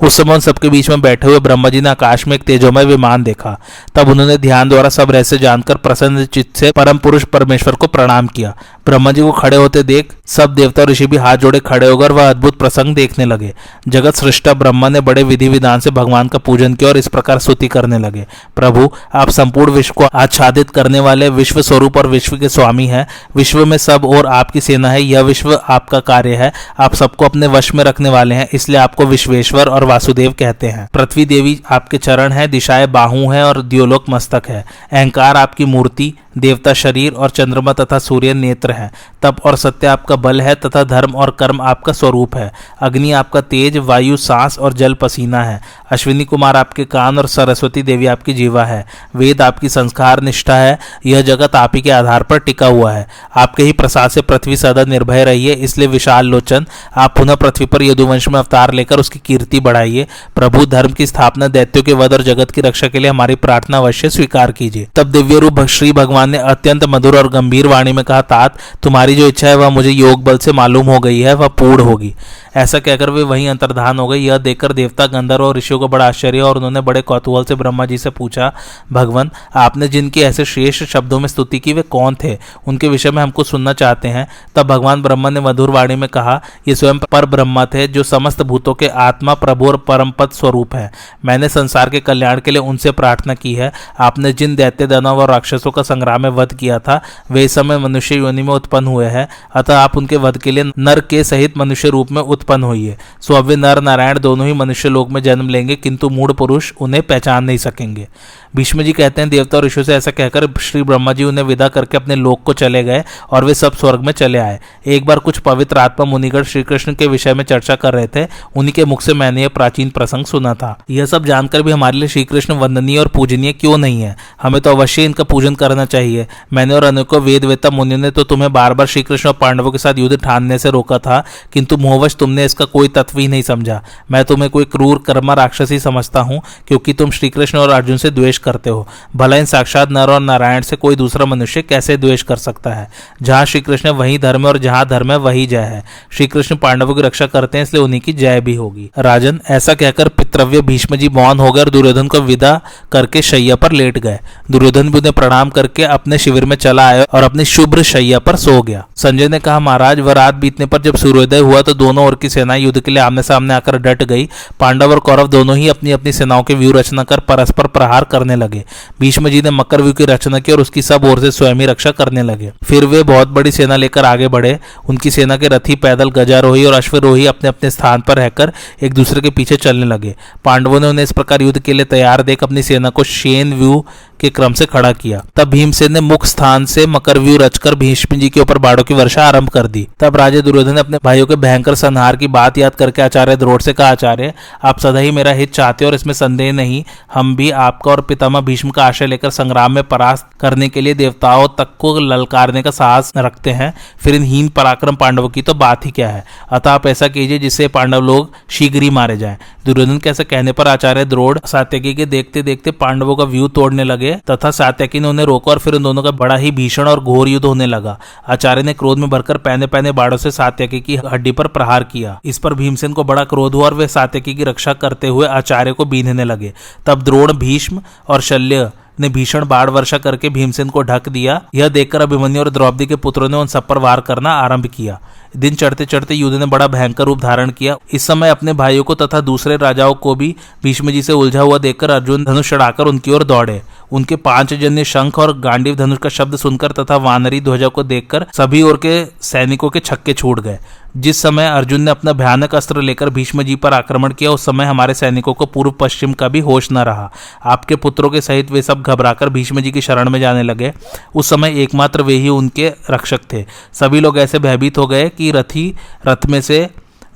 उस समय उन सबके बीच में बैठे हुए ब्रह्मा जी ने आकाश में एक तेजोमय विमान देखा। तब उन्होंने ध्यान द्वारा सब रहस्य जानकर प्रसन्न चित्त से परम पुरुष परमेश्वर को प्रणाम किया। ब्रह्मा जी को खड़े होते देख सब देवता ऋषि भी हाथ जोड़े खड़े होकर वह अद्भुत प्रसंग देखने लगे। जगत सृष्टा ब्रह्मा ने बड़े विधि विधान से भगवान का पूजन किया और इस प्रकार स्तुति करने लगे। प्रभु, आप संपूर्ण विश्व को आच्छादित करने वाले विश्व स्वरूप और विश्व के स्वामी हैं। विश्व में सब और आपकी सेना है। यह विश्व आपका कार्य है। आप सबको अपने वश में रखने वाले हैं। इसलिए आपको विश्वेश्वर और वासुदेव कहते हैं। पृथ्वी देवी आपके चरण है, दिशाएँ बाहू है और द्योलोक मस्तक है। अहंकार आपकी मूर्ति देवता शरीर और चंद्रमा तथा सूर्य नेत्र है। तप और सत्य आपका बल है तथा धर्म और कर्म आपका स्वरूप है। अग्नि आपका तेज, वायु, सांस और जल पसीना है। अश्विनी कुमार आपके कान और सरस्वती देवी आपकी जीवा है। वेद आपकी संस्कार निष्ठा है। यह जगत आप ही के आधार पर टिका हुआ है। आपके ही प्रसाद से पृथ्वी सदा निर्भय रही है इसलिए विशाल लोचन, आप पुनः पृथ्वी पर यदुवंश में अवतार लेकर उसकी कीर्ति बढ़ाइए। प्रभु, धर्म की स्थापना दैत्यों के वध और जगत की रक्षा के लिए हमारी प्रार्थना अवश्य स्वीकार कीजिए। तब दिव्य रूप श्री भगवान ने अत्यंत मधुर और गंभीर वाणी में कहा, तात, तुम्हारी जो इच्छा है, वह मुझे योग बल से मालूम हो गई है, वह पूर्ण होगी। ऐसा कहकर वे वहीं अंतर्धान हो गए। यह देखकर देवता गंधर्व और ऋषियों को बड़ा आश्चर्य और उन्होंने बड़े कौतूहल से ब्रह्मा जी से पूछा, भगवान, आपने जिनकी ऐसे श्रेष्ठ शब्दों में स्तुति की, वे कौन थे? उनके विषय में हमको सुनना चाहते हैं। तब भगवान ब्रह्मा ने मधुर वाणी में कहा, ये स्वयं पर ब्रह्मा थे, जो समस्त भूतों के आत्मा, प्रभु और परम पद स्वरूप है। मैंने संसार के कल्याण के लिए उनसे प्रार्थना की है। आपने जिन दैत्य दानव और राक्षसों का संग्राम में वध किया था, वे समय मनुष्य योनि में उत्पन्न हुए हैं। अतः आप उनके वध के लिए नर के सहित मनुष्य रूप में उत्पन्न हुई है। सो अब वे नर नारायण दोनों ही मनुष्य लोक में जन्म लेंगे, किंतु मूढ़ पुरुष उन्हें पहचान नहीं सकेंगे। भीष्म जी कहते हैं, देवता और ऋषि से ऐसा कहकर श्री ब्रह्मा जी उन्हें विदा करके अपने लोक को चले गए और वे सब स्वर्ग में चले आए। एक बार कुछ पवित्र आत्मा मुनिगढ़ श्री कृष्ण के विषय में चर्चा कर रहे थे उन्हीं के मुख से मैंने यह प्राचीन प्रसंग सुना था। यह सब जानकर भी हमारे लिए श्री कृष्ण वंदनीय और पूजनीय क्यों नहीं है? हमें तो अवश्य इनका पूजन करना चाहिए। मैंने और अनेकों वेद वेता मुनि ने तो तुम्हें बार बार श्री कृष्ण और पांडवों के साथ युद्ध ठानने से रोका था, किंतु मोहवश तुमने इसका कोई तत्व ही नहीं समझा। मैं तुम्हें कोई क्रूर कर्मा राक्षसी समझता हूँ, क्योंकि तुम श्रीकृष्ण और अर्जुन से द्वेष करते हो? भला इन साक्षात नर और नारायण से कोई दूसरा मनुष्य कैसे द्वेष कर सकता है? जहाँ श्री कृष्ण वही धर्म और जहाँ धर्म है, वही जय है। श्री कृष्ण पांडवों की रक्षा करते हैं, इसलिए उन्हीं की जय भी होगी। राजन, ऐसा कहकर पितृव्य भीष्म जी मौन हो गए और दुर्योधन को विदा करके शैया पर लेट गए। दुर्योधन भी उन्हें प्रणाम करके अपने शिविर में चला आया और अपनी शुभ्र शैया पर सो गया। संजय ने कहा, महाराज, वह रात बीतने पर जब सूर्योदय हुआ तो दोनों ओर की सेना युद्ध के लिए आमने सामने आकर डट गई। पांडव और कौरव दोनों ही अपनी अपनी सेनाओं की व्यू रचना कर परस्पर प्रहार करने लगे। भीष्म जी ने मकर व्यू की रचना की और उसकी सब ओर से स्वयं रक्षा करने लगे। फिर वे बहुत बड़ी सेना लेकर आगे बढ़े। उनकी सेना के रथी पैदल गजारोही और अश्वरोही अपने अपने स्थान पर रहकर एक दूसरे के पीछे चलने लगे। पांडवों ने उन्हें इस प्रकार युद्ध के लिए तैयार देख अपनी सेना को शेन व्यू के क्रम से खड़ा किया। तब भीमसेन ने मुख्य स्थान से मकरव्यू रचकर भीष्म जी के ऊपर बाड़ों की वर्षा आरंभ कर दी। तब राजे दुर्योधन ने अपने भाइयों के भयंकर संहार की बात याद करके आचार्य द्रोड़ से कहा, आचार्य, आप सदा ही मेरा हित चाहते और इसमें संदेह नहीं। हम भी आपका और पितामह भीष्म का आशय लेकर संग्राम में परास्त करने के लिए देवताओं तक को ललकारने का साहस रखते हैं। फिर इन हीन पराक्रम पांडवों की तो बात ही क्या है? अतः आप ऐसा कीजिए जिससे पांडव लोग शीघ्र ही मारे जाए। दुर्योधन के ऐसे कहने पर आचार्य द्रोड़ सात्यकी के देखते देखते पांडवों का व्यू तोड़ने लगे तथा सात्यकी ने उन्हें रोका और फिर उन दोनों का बड़ा ही भीषण और घोर युद्ध होने लगा। आचार्य ने क्रोध में भरकर पहने पहने बाड़ों से सात्यकी की हड्डी पर प्रहार किया। इस पर भीमसेन को बड़ा क्रोध हुआ और वे सात्यकी की रक्षा करते हुए आचार्य को बीनने लगे। तब द्रोण, भीष्म और शल्य ने भीषण बाढ़ वर्षा करके भीमसेन को ढक दिया। यह देखकर अभिमन्यु और द्रौपदी के पुत्रों ने उन सब पर वार करना आरंभ किया। दिन चढ़ते चढ़ते युद्ध ने बड़ा भयंकर रूप धारण किया। इस समय अपने भाइयों को तथा दूसरे राजाओं को भी भीष्म जी से उलझा हुआ देखकर अर्जुन धनुष चढ़ाकर उनकी ओर दौड़े। उनके पाँच जन्य शंख और गांडीव धनुष का शब्द सुनकर तथा वानरी ध्वजा को देखकर सभी ओर के सैनिकों के छक्के छूट गए। जिस समय अर्जुन ने अपना भयानक अस्त्र लेकर भीष्म जी पर आक्रमण किया, उस समय हमारे सैनिकों को पूर्व पश्चिम का भी होश न रहा। आपके पुत्रों के सहित वे सब घबराकर भीष्म जी की शरण में जाने लगे। उस समय एकमात्र वे ही उनके रक्षक थे। सभी लोग ऐसे भयभीत हो गए कि रथी, रथ में से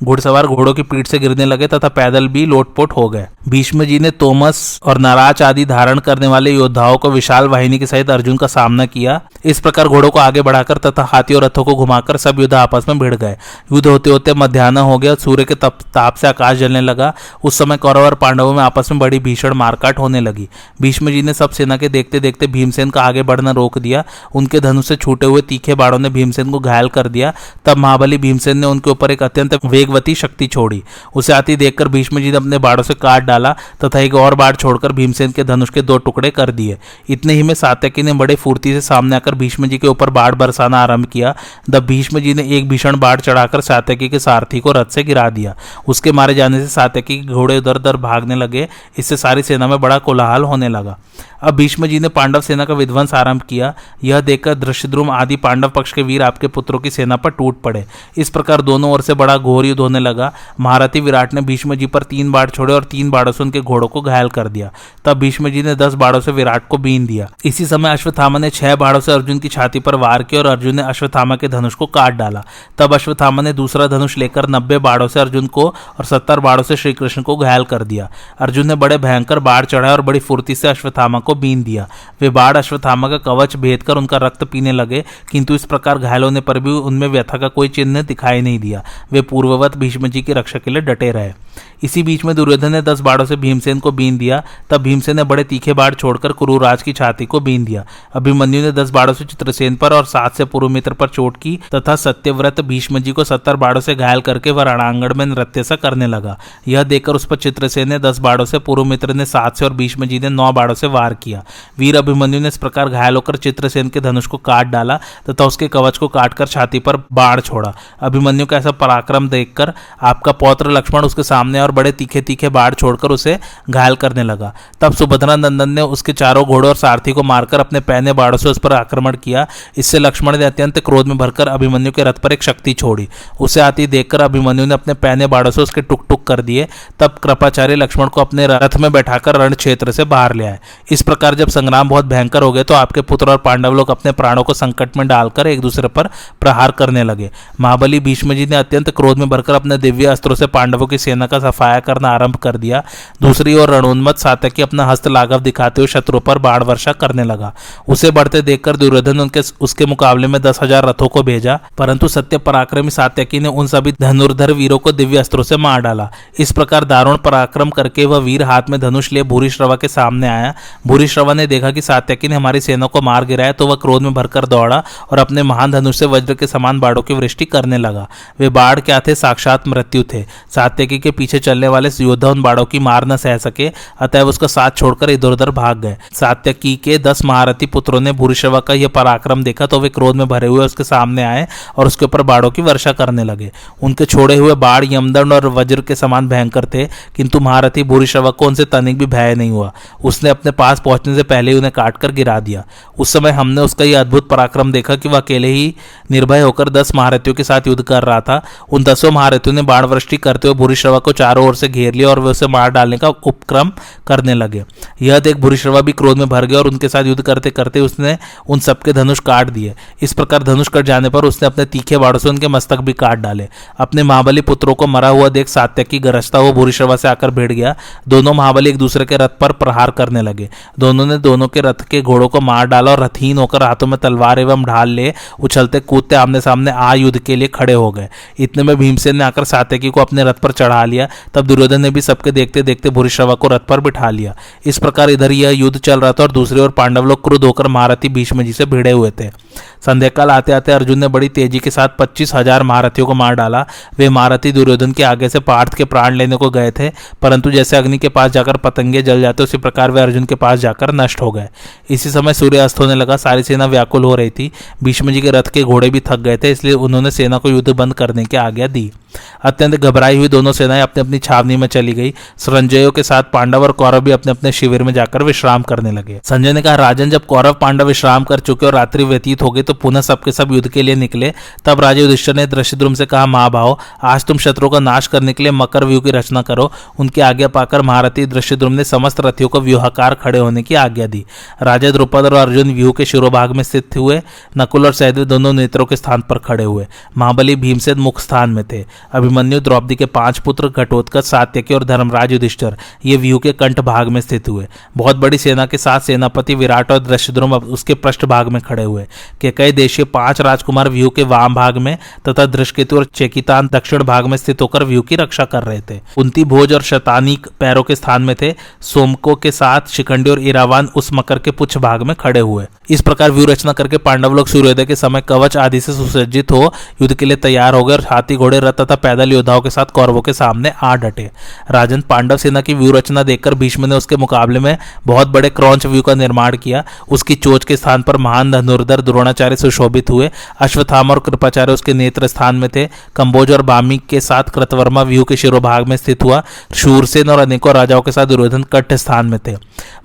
घुड़सवार घोड़ों की पीठ से गिरने लगे तथा पैदल भी लोटपोट हो गए। भीष्म जी ने तोमस और नाराज़ आदि धारण करने वाले योद्धाओं को विशाल वाहिनी के सहित अर्जुन का सामना किया। इस प्रकार घोड़ों को आगे बढ़ाकर तथा हाथी और रथों को घुमाकर सब युद्ध आपस में भिड़ गए। युद्ध होते होते मध्यान्ह हो गया सूर्य के तप, ताप से आकाश जलने लगा। उस समय कौरव और पांडवों में आपस में बड़ी भीषण मारकाट होने लगी। भीष्म जी ने सब सेना के देखते देखते भीमसेन का आगे बढ़ना रोक दिया। उनके धनुष से छूटे हुए तीखे बाड़ों ने भीमसेन को घायल कर दिया। तब महाबली भीमसेन ने उनके ऊपर एक अत्यंत वेगवती शक्ति छोड़ी। उसे आती देखकर भीष्म जी ने अपने बाड़ों से काट डाला, तथा एक और बाढ़ छोड़कर भीमसेन के धनुष के दो टुकड़े कर दिए। इतने ही में सात्यकी ने बड़े फुर्ती से सामने आकर भीष्म जी के ऊपर बाढ़ बरसाना आरंभ किया। तब भीष्म जी ने एक भीषण बाढ़ चढ़ाकर सात्यकी के सारथी को रथ से गिरा दिया। उसके मारे जाने से सात्यकी के घोड़े उधर उधर भागने लगे। इससे सारी सेना में बड़ा कोलाहल होने लगा। अब भीष्म जी ने पांडव सेना का विध्वंस आरंभ किया। यह देखकर दृश्यद्रुम आदि पांडव पक्ष के वीर आपके पुत्रों की सेना पर टूट पड़े। इस प्रकार दोनों ओर से बड़ा घोर युद्ध होने लगा। महारथी विराट ने भीष्म जी पर तीन बाढ़ छोड़े और तीन बाढ़ों से उनके घोड़ों को घायल कर दिया। तब भीष्म जी ने दस बाढ़ों से विराट को बीन दिया। इसी समय अश्वत्थामा ने छह बाढ़ों से अर्जुन की छाती पर वार किया और अर्जुन ने अश्वत्थामा के धनुष को काट डाला। तब अश्वत्थामा ने दूसरा धनुष लेकर नब्बे बाढ़ों से अर्जुन को और सत्तर बाढ़ों से श्रीकृष्ण को घायल कर दिया। अर्जुन ने बड़े भयंकर बाढ़ चढ़ाए और बड़ी फुर्ती से अश्वत्थामा को बीन दिया। वे बाढ़ अश्वत्थामा का कवच भेद कर उनका रक्त पीने लगे, किंतु इस प्रकार घायल होने पर भी उनमें व्यथा का कोई चिन्ह दिखाई नहीं दिया। वे पूर्ववत भीष्म जी की रक्षा के लिए डटे रहे। इसी बीच में दुर्योधन ने दस बाढ़ों से भीमसेन को बीन दिया। तब भीमसेन ने बड़े तीखे बाढ़ छोड़कर कुरुराज की छाती को बीन दिया। अभिमन्यु ने दस बाढ़ों से चित्रसेन पर और सात से पूर्व मित्र पर चोट की तथा सत्यव्रत भीष्म जी को सत्तर बाढ़ों से घायल करके वह रणांगण में नृत्य सा करने लगा। यह देखकर उस पर चित्रसेन ने दस बाढ़ों से पूर्व मित्र ने सात से और भीष्म जी ने नौ बाढ़ों से वार किया। वीर अभिमन्यु ने इस प्रकार घायल होकर चित्रसेन के धनुष को काट डाला तथा उसके कवच को काटकर छाती पर बाढ़ छोड़ा। अभिमन्यु का ऐसा पराक्रम देखकर आपका पौत्र लक्ष्मण उसके सामने और बड़े तीखे तीखे बाढ़ छोड़कर उसे घायल करने लगा। तब सुभद्रा नंदन ने उसके चारों घोड़ों और सारथी को मारकर अपने पहने बाढ़ों से उस पर आक्रमण किया। इससे लक्ष्मण ने अत्यंत क्रोध में भरकर अभिमन्यु के रथ पर एक शक्ति छोड़ी। उसे आती देखकर अभिमन्यु ने अपने पहने बाढ़ों से उसके टुक टुक कर दिए। तब कृपाचार्य लक्ष्मण को अपने रथ में बैठाकर रण क्षेत्र से बाहर ले आए। इस प्रकार जब संग्राम बहुत भयंकर हो गए तो आपके पुत्र और पांडव लोग अपने प्राणों को संकट में डालकर एक दूसरे पर प्रहार करने लगे। महाबली भीष्म जी ने अत्यंत क्रोध में भरकर अपने दिव्य अस्त्रों से पांडवों की सेना का सफाया करना आरंभ कर दिया। दूसरी ओर रणोन्मत सातकी अपना हस्त लाघव दिखाते हुए शत्रु पर बाढ़ वर्षा करने लगा। उसे बढ़ते देखकर दुर्योधन उनके उसके मुकाबले में दस हज़ार रथों को भेजा, परंतु सत्य पराक्रमी सात्यकी ने उन सभी धनुर्धर वीरों को दिव्य अस्त्रों से मार डाला। इस प्रकार दारुण पराक्रम करके वह वीर हाथ में धनुष लिए भूरी श्रवा के सामने आया। भूरी श्रवा ने देखा कि सात्यकी ने हमारी सेना को मार गिराया तो वह क्रोध में भरकर दौड़ा और अपने महान धनुष से वज्र के समान बाढ़ों की वृष्टि करने लगा। वे बाढ़ क्या थे? साक्षात मृत्यु थे। सात्यकी के पीछे चलने वाले योद्धा उन बाड़ों की मार न सह सके, अतएव उसका साथ छोड़कर इधर उधर भाग गए। सात्यकी के दस महारथी पुत्रों ने भूरिश्रवा का यह पराक्रम देखा तो वे क्रोध में भरे हुए उसके सामने आए और उसके ऊपर बाड़ों की वर्षा करने लगे। उनके छोड़े हुए बाढ़, यमदंड और वज्र के समान भयंकर थे, किंतु महारथी भूरिश्रवा को उनसे तनिक भी भय नहीं हुआ। उसने अपने पास पहुँचने से पहले ही उन्हें काटकर गिरा दिया। उस समय हमने उसका यह अद्भुत पराक्रम देखा कि वह अकेले ही निर्भय होकर दस महारथियों के साथ युद्ध कर रहा था। उन दसों महारथियों ने बाण वृष्टि करते हुए भूरिश्रवा को चारों ओर से घेर लिया और वे उसे मार डालने का उपक्रम करने लगे। यह देख भूरिश्रवा भी क्रोध में भर गया और उनके साथ युद्ध करते करते उसने उन सबके धनुष काट दिए। इस प्रकार धनुष कट जाने पर उसने अपने तीखे बाड़ों से उनके मस्तक भी काट डाले। अपने महाबली पुत्रों को मरा हुआ देख सात्यकी गरजता हुआ भूरिश्रवा से आकर भिड़ गया। दोनों महाबली एक दूसरे के रथ पर प्रहार करने लगे। दोनों ने दोनों के रथ के घोड़ों को मार डाला और रथहीन होकर हाथों में तलवार एवं ढाल ले उछलते कूदते आमने सामने आ युद्ध के लिए खड़े हो गए। इतने में भीमसेन ने आकर सात्यकी को अपने रथ पर चढ़ा लिया। तब दुर्योधन ने भी सबके देखते देखते भूरिश्रवा को रथ पर बिठा लिया। इस प्रकार इधर यह युद्ध चल रहा था और दूसरी ओर पांडव लोग क्रुद्ध होकर महारथी भीष्म जी से भिड़े हुए थे। संध्या काल आते आते अर्जुन ने बड़ी तेज़ी के साथ पच्चीस हज़ार महारथियों को मार डाला। वे महारथी दुर्योधन के आगे से पार्थ के प्राण लेने को गए थे, परंतु जैसे अग्नि के पास जाकर पतंगे जल जाते, उसी प्रकार वे अर्जुन के पास जाकर नष्ट हो गए। इसी समय सूर्य अस्त होने लगा, सारी सेना व्याकुल हो रही थी। भीष्म जी के रथ के घोड़े भी थक गए थे, इसलिए उन्होंने सेना को युद्ध बंद करने की आज्ञा दी। अत्यंत घबराई हुई दोनों सेनाएँ अपनी अपनी छावनी में चली गई। संजयों के साथ पांडव और कौरव भी अपने अपने शिविर में जाकर विश्राम करने लगे। संजय ने कहा, राजन, जब कौरव पांडव विश्राम कर चुके और रात्रि व्यतीत हो गई तो पुनः सबके सब युद्ध के लिए निकले। तब राजा युधिष्ठर ने दृश्यद्रुम से कहा महाभाव आज तुम शत्रु का नाश करने के लिए मकर व्यू की रचना करो। उनकी आज्ञा पाकर महारथी दृश्यद्रुम ने समस्त रथियों को व्यूहाकार खड़े होने की आज्ञा दी। राजा द्रुपद और अर्जुन व्यू के शिरोभाग में स्थित हुए, नकुल और सहदेव दोनों नेत्रों के स्थान पर खड़े हुए। महाबली भीमसेन मुख स्थान में थे। अभिमन्यु द्रौपदी के पाँच पुत्र घटोत्कच, सात्यकी और धर्मराज युधिष्ठर, ये व्यू के कंठ भाग में स्थित हुए। बहुत बड़ी सेना के साथ सेनापति विराट और दृश्यद्रुम उसके पृष्ठ भाग में खड़े हुए। के कई देशीय पाँच राजकुमार व्यू के वाम भाग में तथा दृष्केतु और चेकितान दक्षिण भाग में स्थित होकर व्यू की रक्षा कर रहे थे। कुंती भोज और शतानिक पैरों के स्थान में थे। सोमको के साथ शिखंडी और इरावान उस मकर के पुछ भाग में खड़े हुए। इस प्रकार व्यू रचना करके पांडव लोग सूर्योदय के समय कवच आदि से सुसज्जित हो, युद्ध के लिए तैयार हो गए और हाथी, घोड़े, रथ तथा पैदल योद्धाओं के साथ कौरवों के सामने आ डटे। राजन पांडव सेना की व्यू रचना देखकर भीष्म ने उसके मुकाबले में बहुत बड़े क्रौच व्यू का निर्माण किया। उसकी चोच के स्थान पर महान धनुर्धर द्रोणाचार्य सुशोभित हुए। अश्वत्थाम और कृपाचार्य उसके नेत्र स्थान में थे। कंबोज और बामी के साथ कृतवर्मा व्यू के शिरोभाग में स्थित हुआ। शूरसेन और अनेकों राजाओं के साथ दुर्योधन कट्ठ स्थान में थे।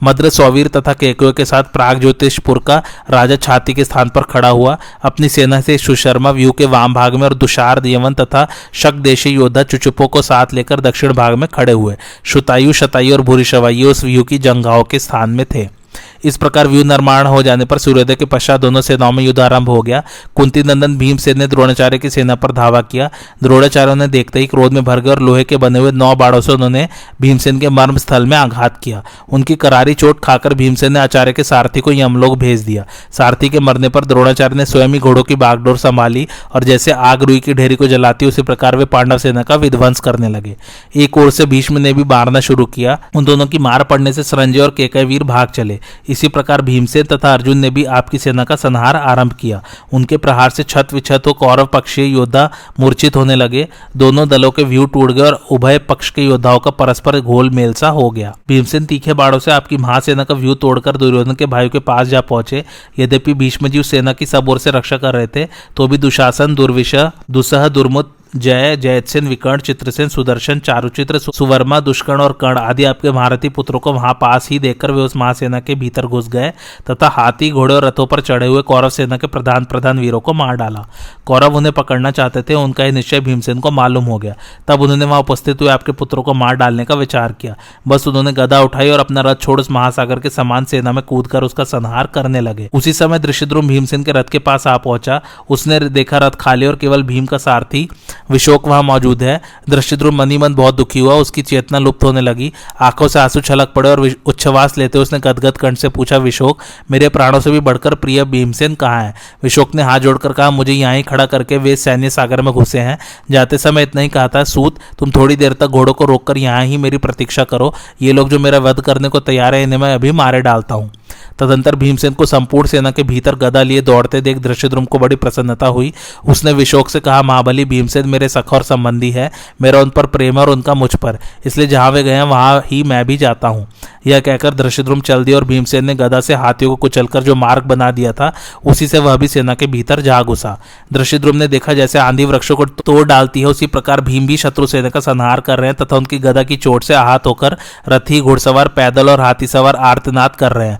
मद्र, सौवीर तथा केकुए के साथ प्राग ज्योतिषपुर का राजा छाती के स्थान पर खड़ा हुआ। अपनी सेना से सुशर्मा व्यू के वाम भाग में और दुशार यवन तथा शक देशी योद्धा चुचुपो को साथ लेकर दक्षिण भाग में खड़े हुए। शुतायु शतायु और भूरिशवायु उस व्यू की जंगाओं के स्थान में थे। इस प्रकार व्यू निर्माण हो जाने पर सूर्योदय के पश्चात दोनों सेनाओं में युद्ध आरंभ हो गया। कुंती नंदन भीमसेन ने द्रोणाचार्य की सेना पर धावा किया। द्रोणाचार्य ने देखते ही क्रोध में भर गए और लोहे के बने हुए नौ बाड़ों से उन्होंने भीमसेन के मर्म स्थल में आघात किया। उनकी करारी चोट खाकर भीमसेन ने आचार्य के सारथी को यमलोक भेज दिया। सारथी के मरने पर द्रोणाचार्य ने स्वयं ही घोड़ों की बागडोर संभाली और जैसे आग रुई की ढेरी को जलाती, उसी प्रकार वे पांडव सेना का विध्वंस करने लगे। एक ओर से भीष्म ने भी मारना शुरू किया। उन दोनों की मार पड़ने से संजय और केकय वीर भाग चले। इसी प्रकार भीमसेन तथा अर्जुन ने भी आपकी सेना का संहार आरंभ किया। उनके प्रहार से छत विछत हो कौरव पक्षीय योद्धा मूर्छित होने लगे। दोनों दलों के व्यू टूट गए और उभय पक्ष के योद्धाओं का परस्पर घोल मेल सा हो गया। भीमसेन तीखे बाड़ों से आपकी महासेना का व्यू तोड़कर दुर्योधन के भाइयों के पास जा पहुँचे। यद्यपि भीष्म जी उस सेना की सब ओर से रक्षा कर रहे थे तो भी दुशासन दुर्विश दुसह दुर्मुत जय जयसेन विकर्ण चित्रसेन सुदर्शन चारुचित्र सुवर्मा, दुष्कर्ण और कर्ण आदि आपके महारथी पुत्रों को वहाँ पास ही देखकर वे उस महासेना के भीतर घुस गए तथा हाथी, घोड़े और रथों पर चढ़े हुए कौरव सेना के प्रधान प्रधान वीरों को मार डाला। कौरव उन्हें पकड़ना चाहते थे, उनका यह निश्चय भीमसेन को मालूम हो गया। तब उन्होंने वहाँ उपस्थित हुए आपके पुत्रों को मार डालने का विचार किया। बस उन्होंने गदा उठाई और अपना रथ छोड़ उस महासागर के समान सेना में कूदकर उसका संहार करने लगे। उसी समय दृश्यद्रुम भीमसेन के रथ के पास आ पहुँचा। उसने देखा रथ खाली और केवल भीम का सारथी विशोक वहाँ मौजूद है। दृश्यद्रुम मनी मन बहुत दुखी हुआ, उसकी चेतना लुप्त होने लगी। आँखों से आँसू छलक पड़े और उच्छ्वास लेते उसने गदगद कंठ से पूछा, विशोक, मेरे प्राणों से भी बढ़कर प्रिय भीमसेन कहाँ है? विशोक ने हाथ जोड़कर कहा, मुझे यहाँ ही खड़ा करके वे सैन्य सागर में घुसे हैं। जाते समय इतना ही कहा था, सूत, तुम थोड़ी देर तक घोड़ों को रोककर यहाँ ही मेरी प्रतीक्षा करो। ये लोग जो मेरा वध करने को तैयार है, इन्हें मैं अभी मारे डालता हूँ। तदंतर भीमसेन को संपूर्ण सेना के भीतर गदा लिए दौड़ते देख दृश्यद्रुम को बड़ी प्रसन्नता हुई। उसने विशोक से कहा महाबली भीमसेन मेरे सख और संबंधी है। मेरा उन पर प्रेम और उनका मुझ पर। इसलिए जहाँ वे गए वहाँ ही मैं भी जाता हूँ। यह कहकर दृश्यद्रुम चल दिया और भीमसेन ने गदा से हाथियों को कुचलकर जो मार्ग बना दिया था, उसी से वह भी सेना के भीतर जा घुसा। दृश्यद्रुम ने देखा, जैसे आंधी वृक्षों को तोड़ डालती है, उसी प्रकार भीम भी शत्रु सेना का संहार कर रहे हैं तथा उनकी गदा की चोट से आहत होकर रथी, घुड़सवार, पैदल और हाथी सवार आर्तनाद कर रहे हैं।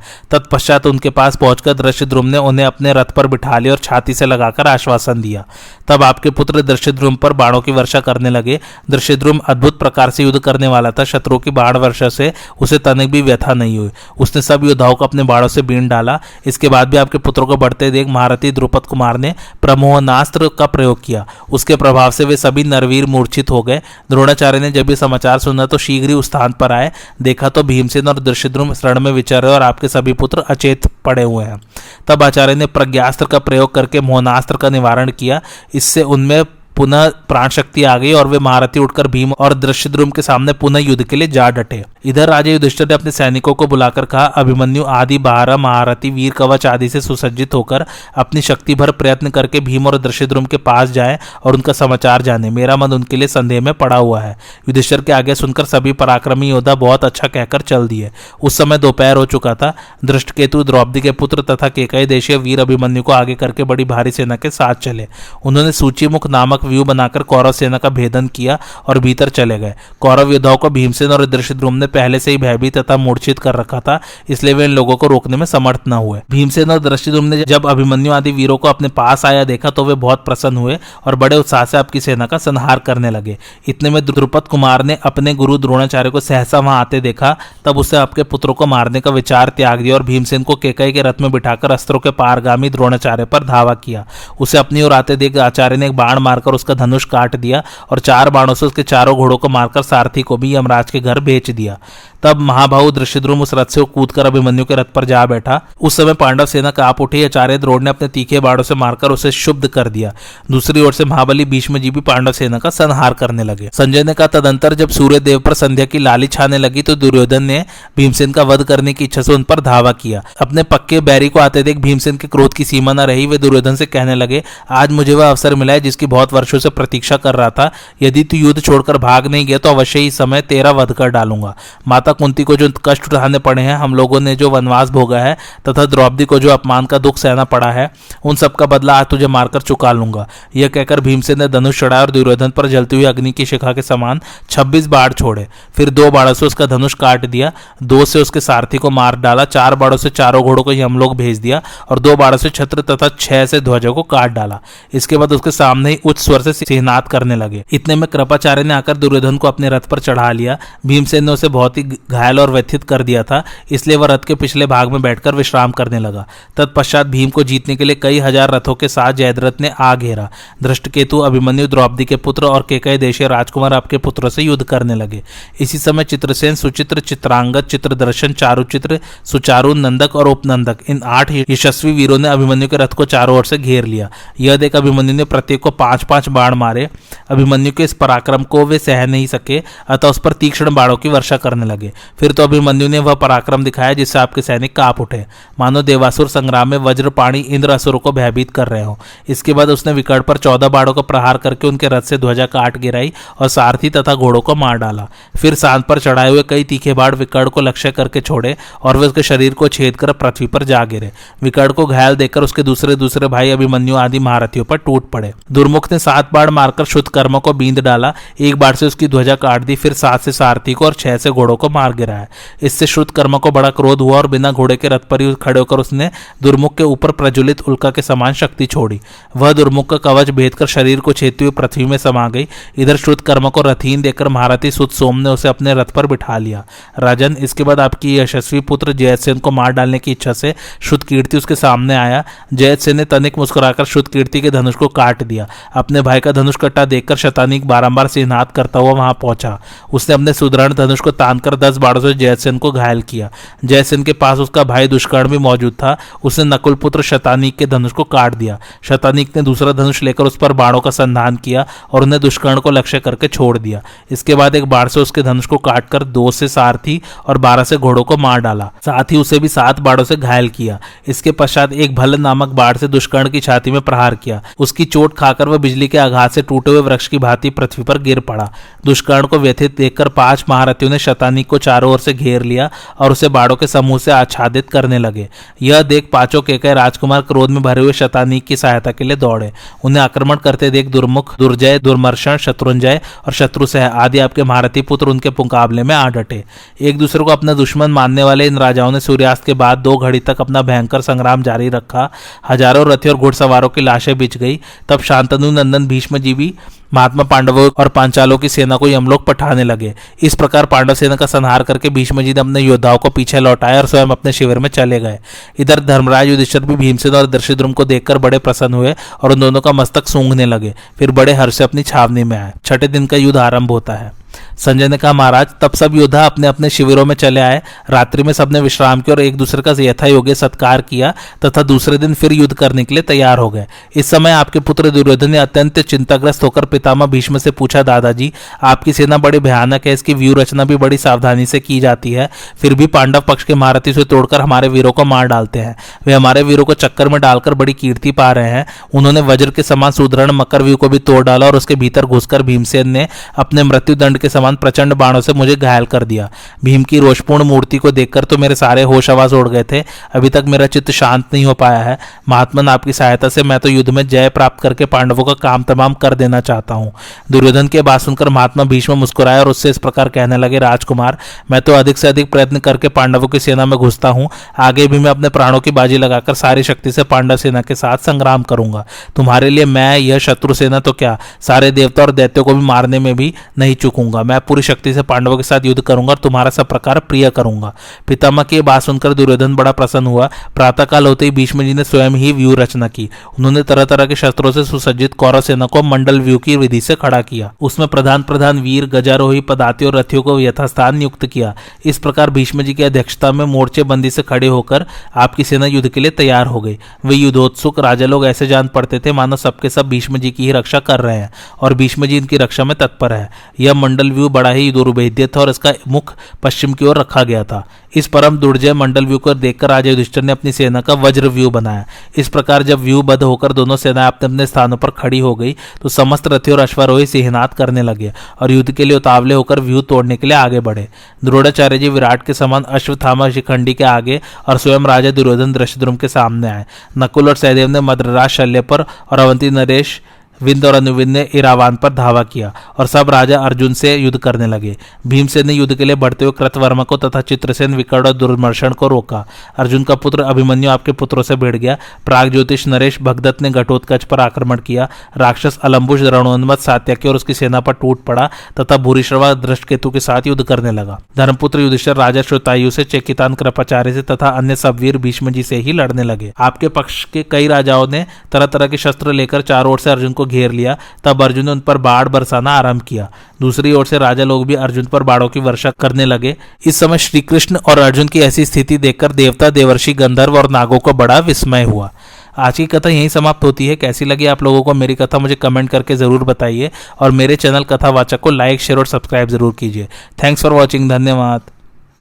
तत्पश्चात उनके पास पहुंचकर दृश्यद्रुम ने उन्हें अपने रथ पर बिठा लिया और छाती से लगाकर आश्वासन दिया। तब आपके पुत्र दृश्यद्रुम पर बाणों की वर्षा करने लगे। दृश्यद्रुम अद्भुत प्रकार से युद्ध करने वाला था। शत्रु की बाण वर्षा से उसे तनिक भी व्यथा नहीं हुई। उसने सब योद्धाओं को अपने बाणों से बीन डाला। इसके बाद भी आपके पुत्रों को बढ़ते देख महारथी द्रुपद कुमार ने प्रमोहनास्त्र का प्रयोग किया। उसके प्रभाव से वे सभी नरवीर मूर्छित हो गए। द्रोणाचार्य ने जब ये समाचार सुना तो शीघ्र ही उस स्थान पर आए। देखा तो भीमसेन और दृश्यद्रुम शरण में विचार और आपके सभी पुत्र अचेत पड़े हुए हैं। तब आचार्य ने प्रज्ञास्त्र का प्रयोग करके मोहनास्त्र का निवारण किया। इससे उनमें पुनः प्राण शक्ति आ गई और वे महारथी उठकर भीम और दृश्यद्रुम के सामने पुनः युद्ध के लिए जा डटे। इधर राजा युधिष्ठिर ने अपने सैनिकों को बुलाकर कहा, अभिमन्यु, आदि बारह महारथी वीर कवच आदि से सुसज्जित होकर अपनी शक्ति भर प्रयत्न करके भीम और दृश्यद्रुम के पास जाए और उनका समाचार जाने। मेरा मन उनके लिए संदेह में पड़ा हुआ है युधिष्ठिर के आगे सुनकर सभी पराक्रमी योद्धा बहुत अच्छा कहकर चल दिए। उस समय दोपहर हो चुका था। दृष्टकेतु द्रौपदी के पुत्र तथा केकई देशीय वीर अभिमन्यु को आगे करके बड़ी भारी सेना के साथ चले। उन्होंने सूचीमुख नामक व्यू बनाकर कौरव सेना का भेदन किया और भीतर चले गए। कौरव योद्धाओं को भीमसेन और दृश्यद्रुम ने पहले से ही भयभीत तथा मूर्छित कर रखा था, इसलिए वे इन लोगों को रोकने में समर्थ न हुए। भीमसेन और दृष्टिद्रुम ने जब अभिमन्यु आदि वीरों को अपने पास आया देखा तो वे बहुत प्रसन्न हुए और बड़े उत्साह से आपकी सेना का संहार करने लगे। इतने में द्रुपद कुमार ने अपने गुरु द्रोणाचार्य को सहसा वहाँ आते देखा, तब उसे आपके पुत्रों को मारने का विचार त्याग दिया और भीमसेन को केकई के रथ में बिठाकर अस्त्रों के पारगामी द्रोणाचार्य पर धावा किया। उसे अपनी ओर आते देख आचार्य ने एक बाण मारकर उसका धनुष काट दिया और चार बाणों से उसके चारों घोड़ों को मारकर सारथी को भी यमराज के घर बेच दिया। तब महाभाऊ दृश्यद्रुम उस रथ से कूद कर अभिमन्यु के रथ पर जा बैठा। उस समय पांडव सेना काप उठी, आचार्य द्रोण ने अपने तीखे बाड़ों से मारकर उसे शुद्ध कर दिया। दूसरी ओर से महाबली भीष्म जी भी पांडव सेना का संहार करने लगे। संजय ने कहा, तदंतर जब सूर्य देव पर संध्या की लाली छाने लगी तो दुर्योधन ने भीमसेन का वध करने की इच्छा से उन पर धावा किया। अपने पक्के बैरी को आते देख भीमसेन के क्रोध की सीमा न रही, वे दुर्योधन से कहने लगे, आज मुझे वह अवसर मिला है जिसकी बहुत वर्षों से प्रतीक्षा कर रहा था। यदि तू युद्ध छोड़कर भाग नहीं गया तो अवश्य ही समय तेरा वध कर डालूँगा। माता कुंती को जो कष्ट उठाने पड़े हैं, हम लोगों ने जो वनवास भोगा है तथा द्रौपदी को जो अपमान का दुख सहना पड़ा है, उन सब का बदला आज तुझे मारकर चुका लूँगा। यह कहकर भीमसेन ने धनुष चढ़ाया और दुर्योधन पर जलती हुई अग्नि की शिखा के समान छब्बीस बाढ़ छोड़े। फिर दो बाढ़ों से उसका धनुष काट दिया, दो से उसके सारथी को मार डाला, चार बाढ़ों से चारों घोड़ों को यमलोक भेज दिया और दो बाढ़ों से छत्र तथा छह से ध्वजों को काट डाला। इसके बाद उसके सामने ही उच्च स्वर से सिहनाद करने लगे। इतने में कृपाचार्य ने आकर दुर्योधन को अपने रथ पर चढ़ा लिया। भीमसेन ने उसे बहुत ही घायल और व्यथित कर दिया था, इसलिए वह रथ के पिछले भाग में बैठकर विश्राम करने लगा। तत्पश्चात भीम को जीतने के लिए कई हज़ार रथों के साथ जयद्रथ ने आ घेरा। दृष्टकेतु अभिमन्यु, द्रौपदी के पुत्र और केकई देशीय राजकुमार आपके पुत्रों से युद्ध करने लगे। इसी समय चित्रसेन, सुचित्र चित्रांगत चित्रदर्शन, चारुचित्र, सुचारु, नंदक और उपनंदक, इन आठ यशस्वी वीरों ने अभिमन्यु के रथ को चारों ओर से घेर लिया। यह देख अभिमन्यु ने प्रत्येक को पाँच पाँच बाण मारे। अभिमन्यु के इस पराक्रम को वे सह नहीं सके, अतः उस पर तीक्ष्ण बाणों की वर्षा करने लगे। फिर तो अभिमन्यु ने वह पराक्रम दिखाया जिससे आपके सैनिक काप उठे। मानो देवासुर संग्राम में वज्रपाणी इंद्र, असुरों को भयभीत कर रहे हो। इसके बाद उसने विकट पर चौदह बाड़ों को प्रहार करके उनके रथ से ध्वजा काट गिराई और सारथी तथा घोड़ों को मार डाला। फिर सांत पर चढ़ाए हुए कई तीखे बाढ़ विकट को लक्ष्य करके छोड़े और वे उसके शरीर को छेद कर पृथ्वी पर जा गिरे। विकट को घायल देखकर उसके दूसरे दूसरे भाई अभिमन्यु आदि महारथियों पर टूट पड़े। दुर्मुख ने सात बाढ़ मारकर शुद्ध कर्म को बींद डाला। एक बार से उसकी ध्वजा काट दी, फिर सात से सारथी को और छह से घोड़ों को मार गिराया इससे श्रुत कर्म को बड़ा क्रोध हुआ और बिना घोड़े के रथ पर ही खड़े होकर उसने दुर्मुख के ऊपर प्रज्वलित उल्का के समान शक्ति छोड़ी। वह दुर्मुख का कवच भेद कर शरीर को छेदती हुई पृथ्वी में समा गई। इधर श्रुत कर्म को रथीन देकर महारथी सुत सोम ने उसे अपने रथ पर बिठा लिया। राजन, इसके बाद आपकी यशस्वी पुत्र जयसेन को मार डालने की इच्छा से शुद्ध कीर्ति उसके सामने आया। जयसेन ने तनिक मुस्कुराकर शुद्ध कीर्ति के धनुष को काट दिया। अपने भाई का धनुष कट्टा देखकर शतानिक बारंबार सिन्हात करता हुआ वहाँ पहुँचा। उसने अपने सुदृढ़ धनुष को तानकर दस बाड़ों से जयसेन को घायल किया। जयसेन के पास उसका भाई दुष्कर्ण भी मौजूद था। उसने नकुल पुत्र शतानिक के धनुष को काट दिया। शतानिक ने दूसरा धनुष लेकर उस पर बाणों का संधान किया और उन्हें दुष्कर्ण को लक्ष्य करके छोड़ दिया। इसके बाद एक बाढ़ से उसके धनुष को काटकर दो से सारथी और बारह से घोड़ों को मार डाला। साथ ही उसे भी सात बाड़ों से घायल किया। इसके पश्चात एक भल नामक बाढ़ से दुष्कर्ण की छाती में प्रहार किया। उसकी चोट खाकर वह बिजली के आघात से टूटे हुए वृक्ष की भांति पृथ्वी पर गिर पड़ा। दुष्कर्ण को व्यथित देखकर पाँच महारथियों ने शतानिक को चारों ओर से घेर लिया और उसे बाड़ों के समूह से आच्छादित करने लगे। यह देख पाँचों के कई राजकुमार क्रोध में भरे हुए शतानिक की सहायता के लिए दौड़े। उन्हें आक्रमण करते देख दुर्मुख, दुर्जय, दुर्मर्षण, शत्रुंजय और शत्रुसह आदि आपके महारथी पुत्र उनके मुकाबले में आ डटे। एक दूसरे को अपना दुश्मन मानने वाले इन राजाओं ने सूर्यास्त के बाद दो घड़ी तक अपना भयंकर संग्राम जारी रखा। हज़ारों रथी और घुड़सवारों की लाशें बिछ गई। तब शांतनु नंदन भीष्म जी भी महात्मा पांडवों और पांचालों की सेना को यमलोक पठाने लगे। इस प्रकार पांडव सेना का संहार करके भीष्म जी ने अपने योद्धाओं को पीछे लौटाया और स्वयं अपने शिविर में चले गए। इधर धर्मराज युधिष्ठर भी भीमसेन और दर्शिद्रुम को देखकर बड़े प्रसन्न हुए और उन दोनों का मस्तक सूंघने लगे। फिर बड़े हर्ष अपनी छावनी में आए। छठे दिन का युद्ध आरंभ होता है। संजय ने कहा, महाराज, तब सब योद्धा अपने अपने शिविरों में चले आए। रात्रि में सबने विश्राम किया और एक दूसरे का यथा योग्य सत्कार किया तथा दूसरे दिन फिर युद्ध करने के लिए तैयार हो गए। इस समय आपके पुत्र दुर्योधन ने अत्यंत चिंताग्रस्त होकर पितामह भीष्म से पूछा, दादाजी, आपकी सेना बड़ी भयानक है, इसकी व्यू रचना भी बड़ी सावधानी से की जाती है। फिर भी पांडव पक्ष के महारथी से तोड़कर हमारे वीरों को मार डालते हैं। वे हमारे वीरों को चक्कर में डालकर बड़ी कीर्ति पा रहे हैं। उन्होंने वज्र के समान सुदृढ़ मकर व्यू को भी तोड़ डाला और उसके भीतर घुसकर भीमसेन ने अपने मृत्यु दंड के समान प्रचंड बाणों से मुझे घायल कर दिया। भीम की रोषपूर्ण मूर्ति को देखकर तो मेरे सारे होश आवाज़ उड़ गए थे। अभी तक मेरा चित्त शांत नहीं हो पाया है। महात्मन आपकी सहायता से मैं तो युद्ध में जय प्राप्त करके पांडवों का काम तमाम कर देना चाहता हूँ। दुर्योधन के बात सुनकर महात्मा भीष्म मुस्कुराए और उससे इस प्रकार कहने लगे, राजकुमार, मैं तो अधिक से अधिक प्रयत्न करके पांडवों की सेना में घुसता हूँ। आगे भी मैं अपने प्राणों की बाजी लगाकर सारी शक्ति से पांडव सेना के साथ संग्राम करूँगा। तुम्हारे लिए मैं यह शत्रु सेना तो क्या? सारे देवता और दैत्यों को भी मारने में भी नहीं चुकूँगा। मैं पूरी शक्ति से पांडवों के साथ युद्ध करूँगा और तुम्हारा सब प्रकार प्रिय करूँगा। पितामह की बात सुनकर दुर्योधन बड़ा प्रसन्न हुआ। प्रातःकाल होते ही भीष्म जी ने स्वयं ही व्यू रचना की। उन्होंने तरह तरह के शस्त्रों से सुसज्जित कौरव सेना को मंडल व्यू की विधि से खड़ा किया। उसमें प्रधान प्रधान वीर, गजारोही पदाति और रथियों को यथास्थान नियुक्त किया। इस प्रकार भीष्म जी की अध्यक्षता में मोर्चे बंदी से खड़े होकर आपकी सेना युद्ध के लिए तैयार हो गई। वे युद्धोत्सुक, राजा लोग ऐसे जान पड़ते थे, मानो सबके सब भीष्म जी की ही रक्षा कर रहे हैं और भीष्म जी इनकी रक्षा में तत्पर है। यह मंडल व्यू बड़ा ही दुर्भेद्य था और इसका मुख पश्चिम की ओर रखा गया था। इस परम दुर्जय मंडल व्यू को देखकर राजा युधिष्ठिर ने अपनी सेना का वज्र व्यू बनाया। इस प्रकार जब व्यू बद्ध होकर दोनों सेनाएँ अपने अपने स्थानों पर खड़ी हो गई तो समस्त रथी और अश्वारोही सिहनात करने लगे और युद्ध के लिए उतावले होकर व्यू तोड़ने के लिए आगे बढ़े। द्रोणाचार्य जी विराट के समान अश्वथामा शिखंडी के आगे और स्वयं राजा दुर्योधन दृश्यद्रुम के सामने आए। नकुल और सहदेव ने मद्रराज शल्य पर और अवंती नरेश विंद और अनुविंद ने इरावान पर धावा किया और सब राजा अर्जुन से युद्ध करने लगे। भीमसेन ने युद्ध के लिए बढ़ते हुए कृतवर्मा को तथा चित्रसेन विकट और दुर्मर्शन को रोका। अर्जुन का पुत्र अभिमन्यु आपके पुत्रों से भिड़ गया। प्राग ज्योतिष नरेश भगदत्त ने घटोत्कच पर आक्रमण किया। राक्षस अलम्बुश रणोन्मत सात्यकी और उसकी सेना पर टूट पड़ा तथा भूरिश्रवा दृष्टकेतु के साथ युद्ध करने लगा। धर्मपुत्र युधिष्ठर राजा श्रोतायु से चेकितान, कृपाचार्य से तथा अन्य सब वीर भीष्म जी से ही लड़ने लगे। आपके पक्ष के कई राजाओं ने तरह तरह के शस्त्र लेकर चारों ओर से अर्जुन को घेर लिया, तब अर्जुन ने उन पर बाढ़ बरसाना आरंभ किया। दूसरी ओर से राजा लोग भी अर्जुन पर बाढ़ों की वर्षा करने लगे। इस समय श्री कृष्ण और अर्जुन की ऐसी स्थिति देखकर देवता, देवर्षि, गंधर्व और नागों को बड़ा विस्मय हुआ। आज की कथा यहीं समाप्त होती है। कैसी लगी आप लोगों को मेरी कथा, मुझे कमेंट करके ज़रूर बताइए। और मेरे चैनल कथावाचक को लाइक, शेयर और सब्सक्राइब ज़रूर कीजिए। थैंक्स फॉर वॉचिंग, धन्यवाद।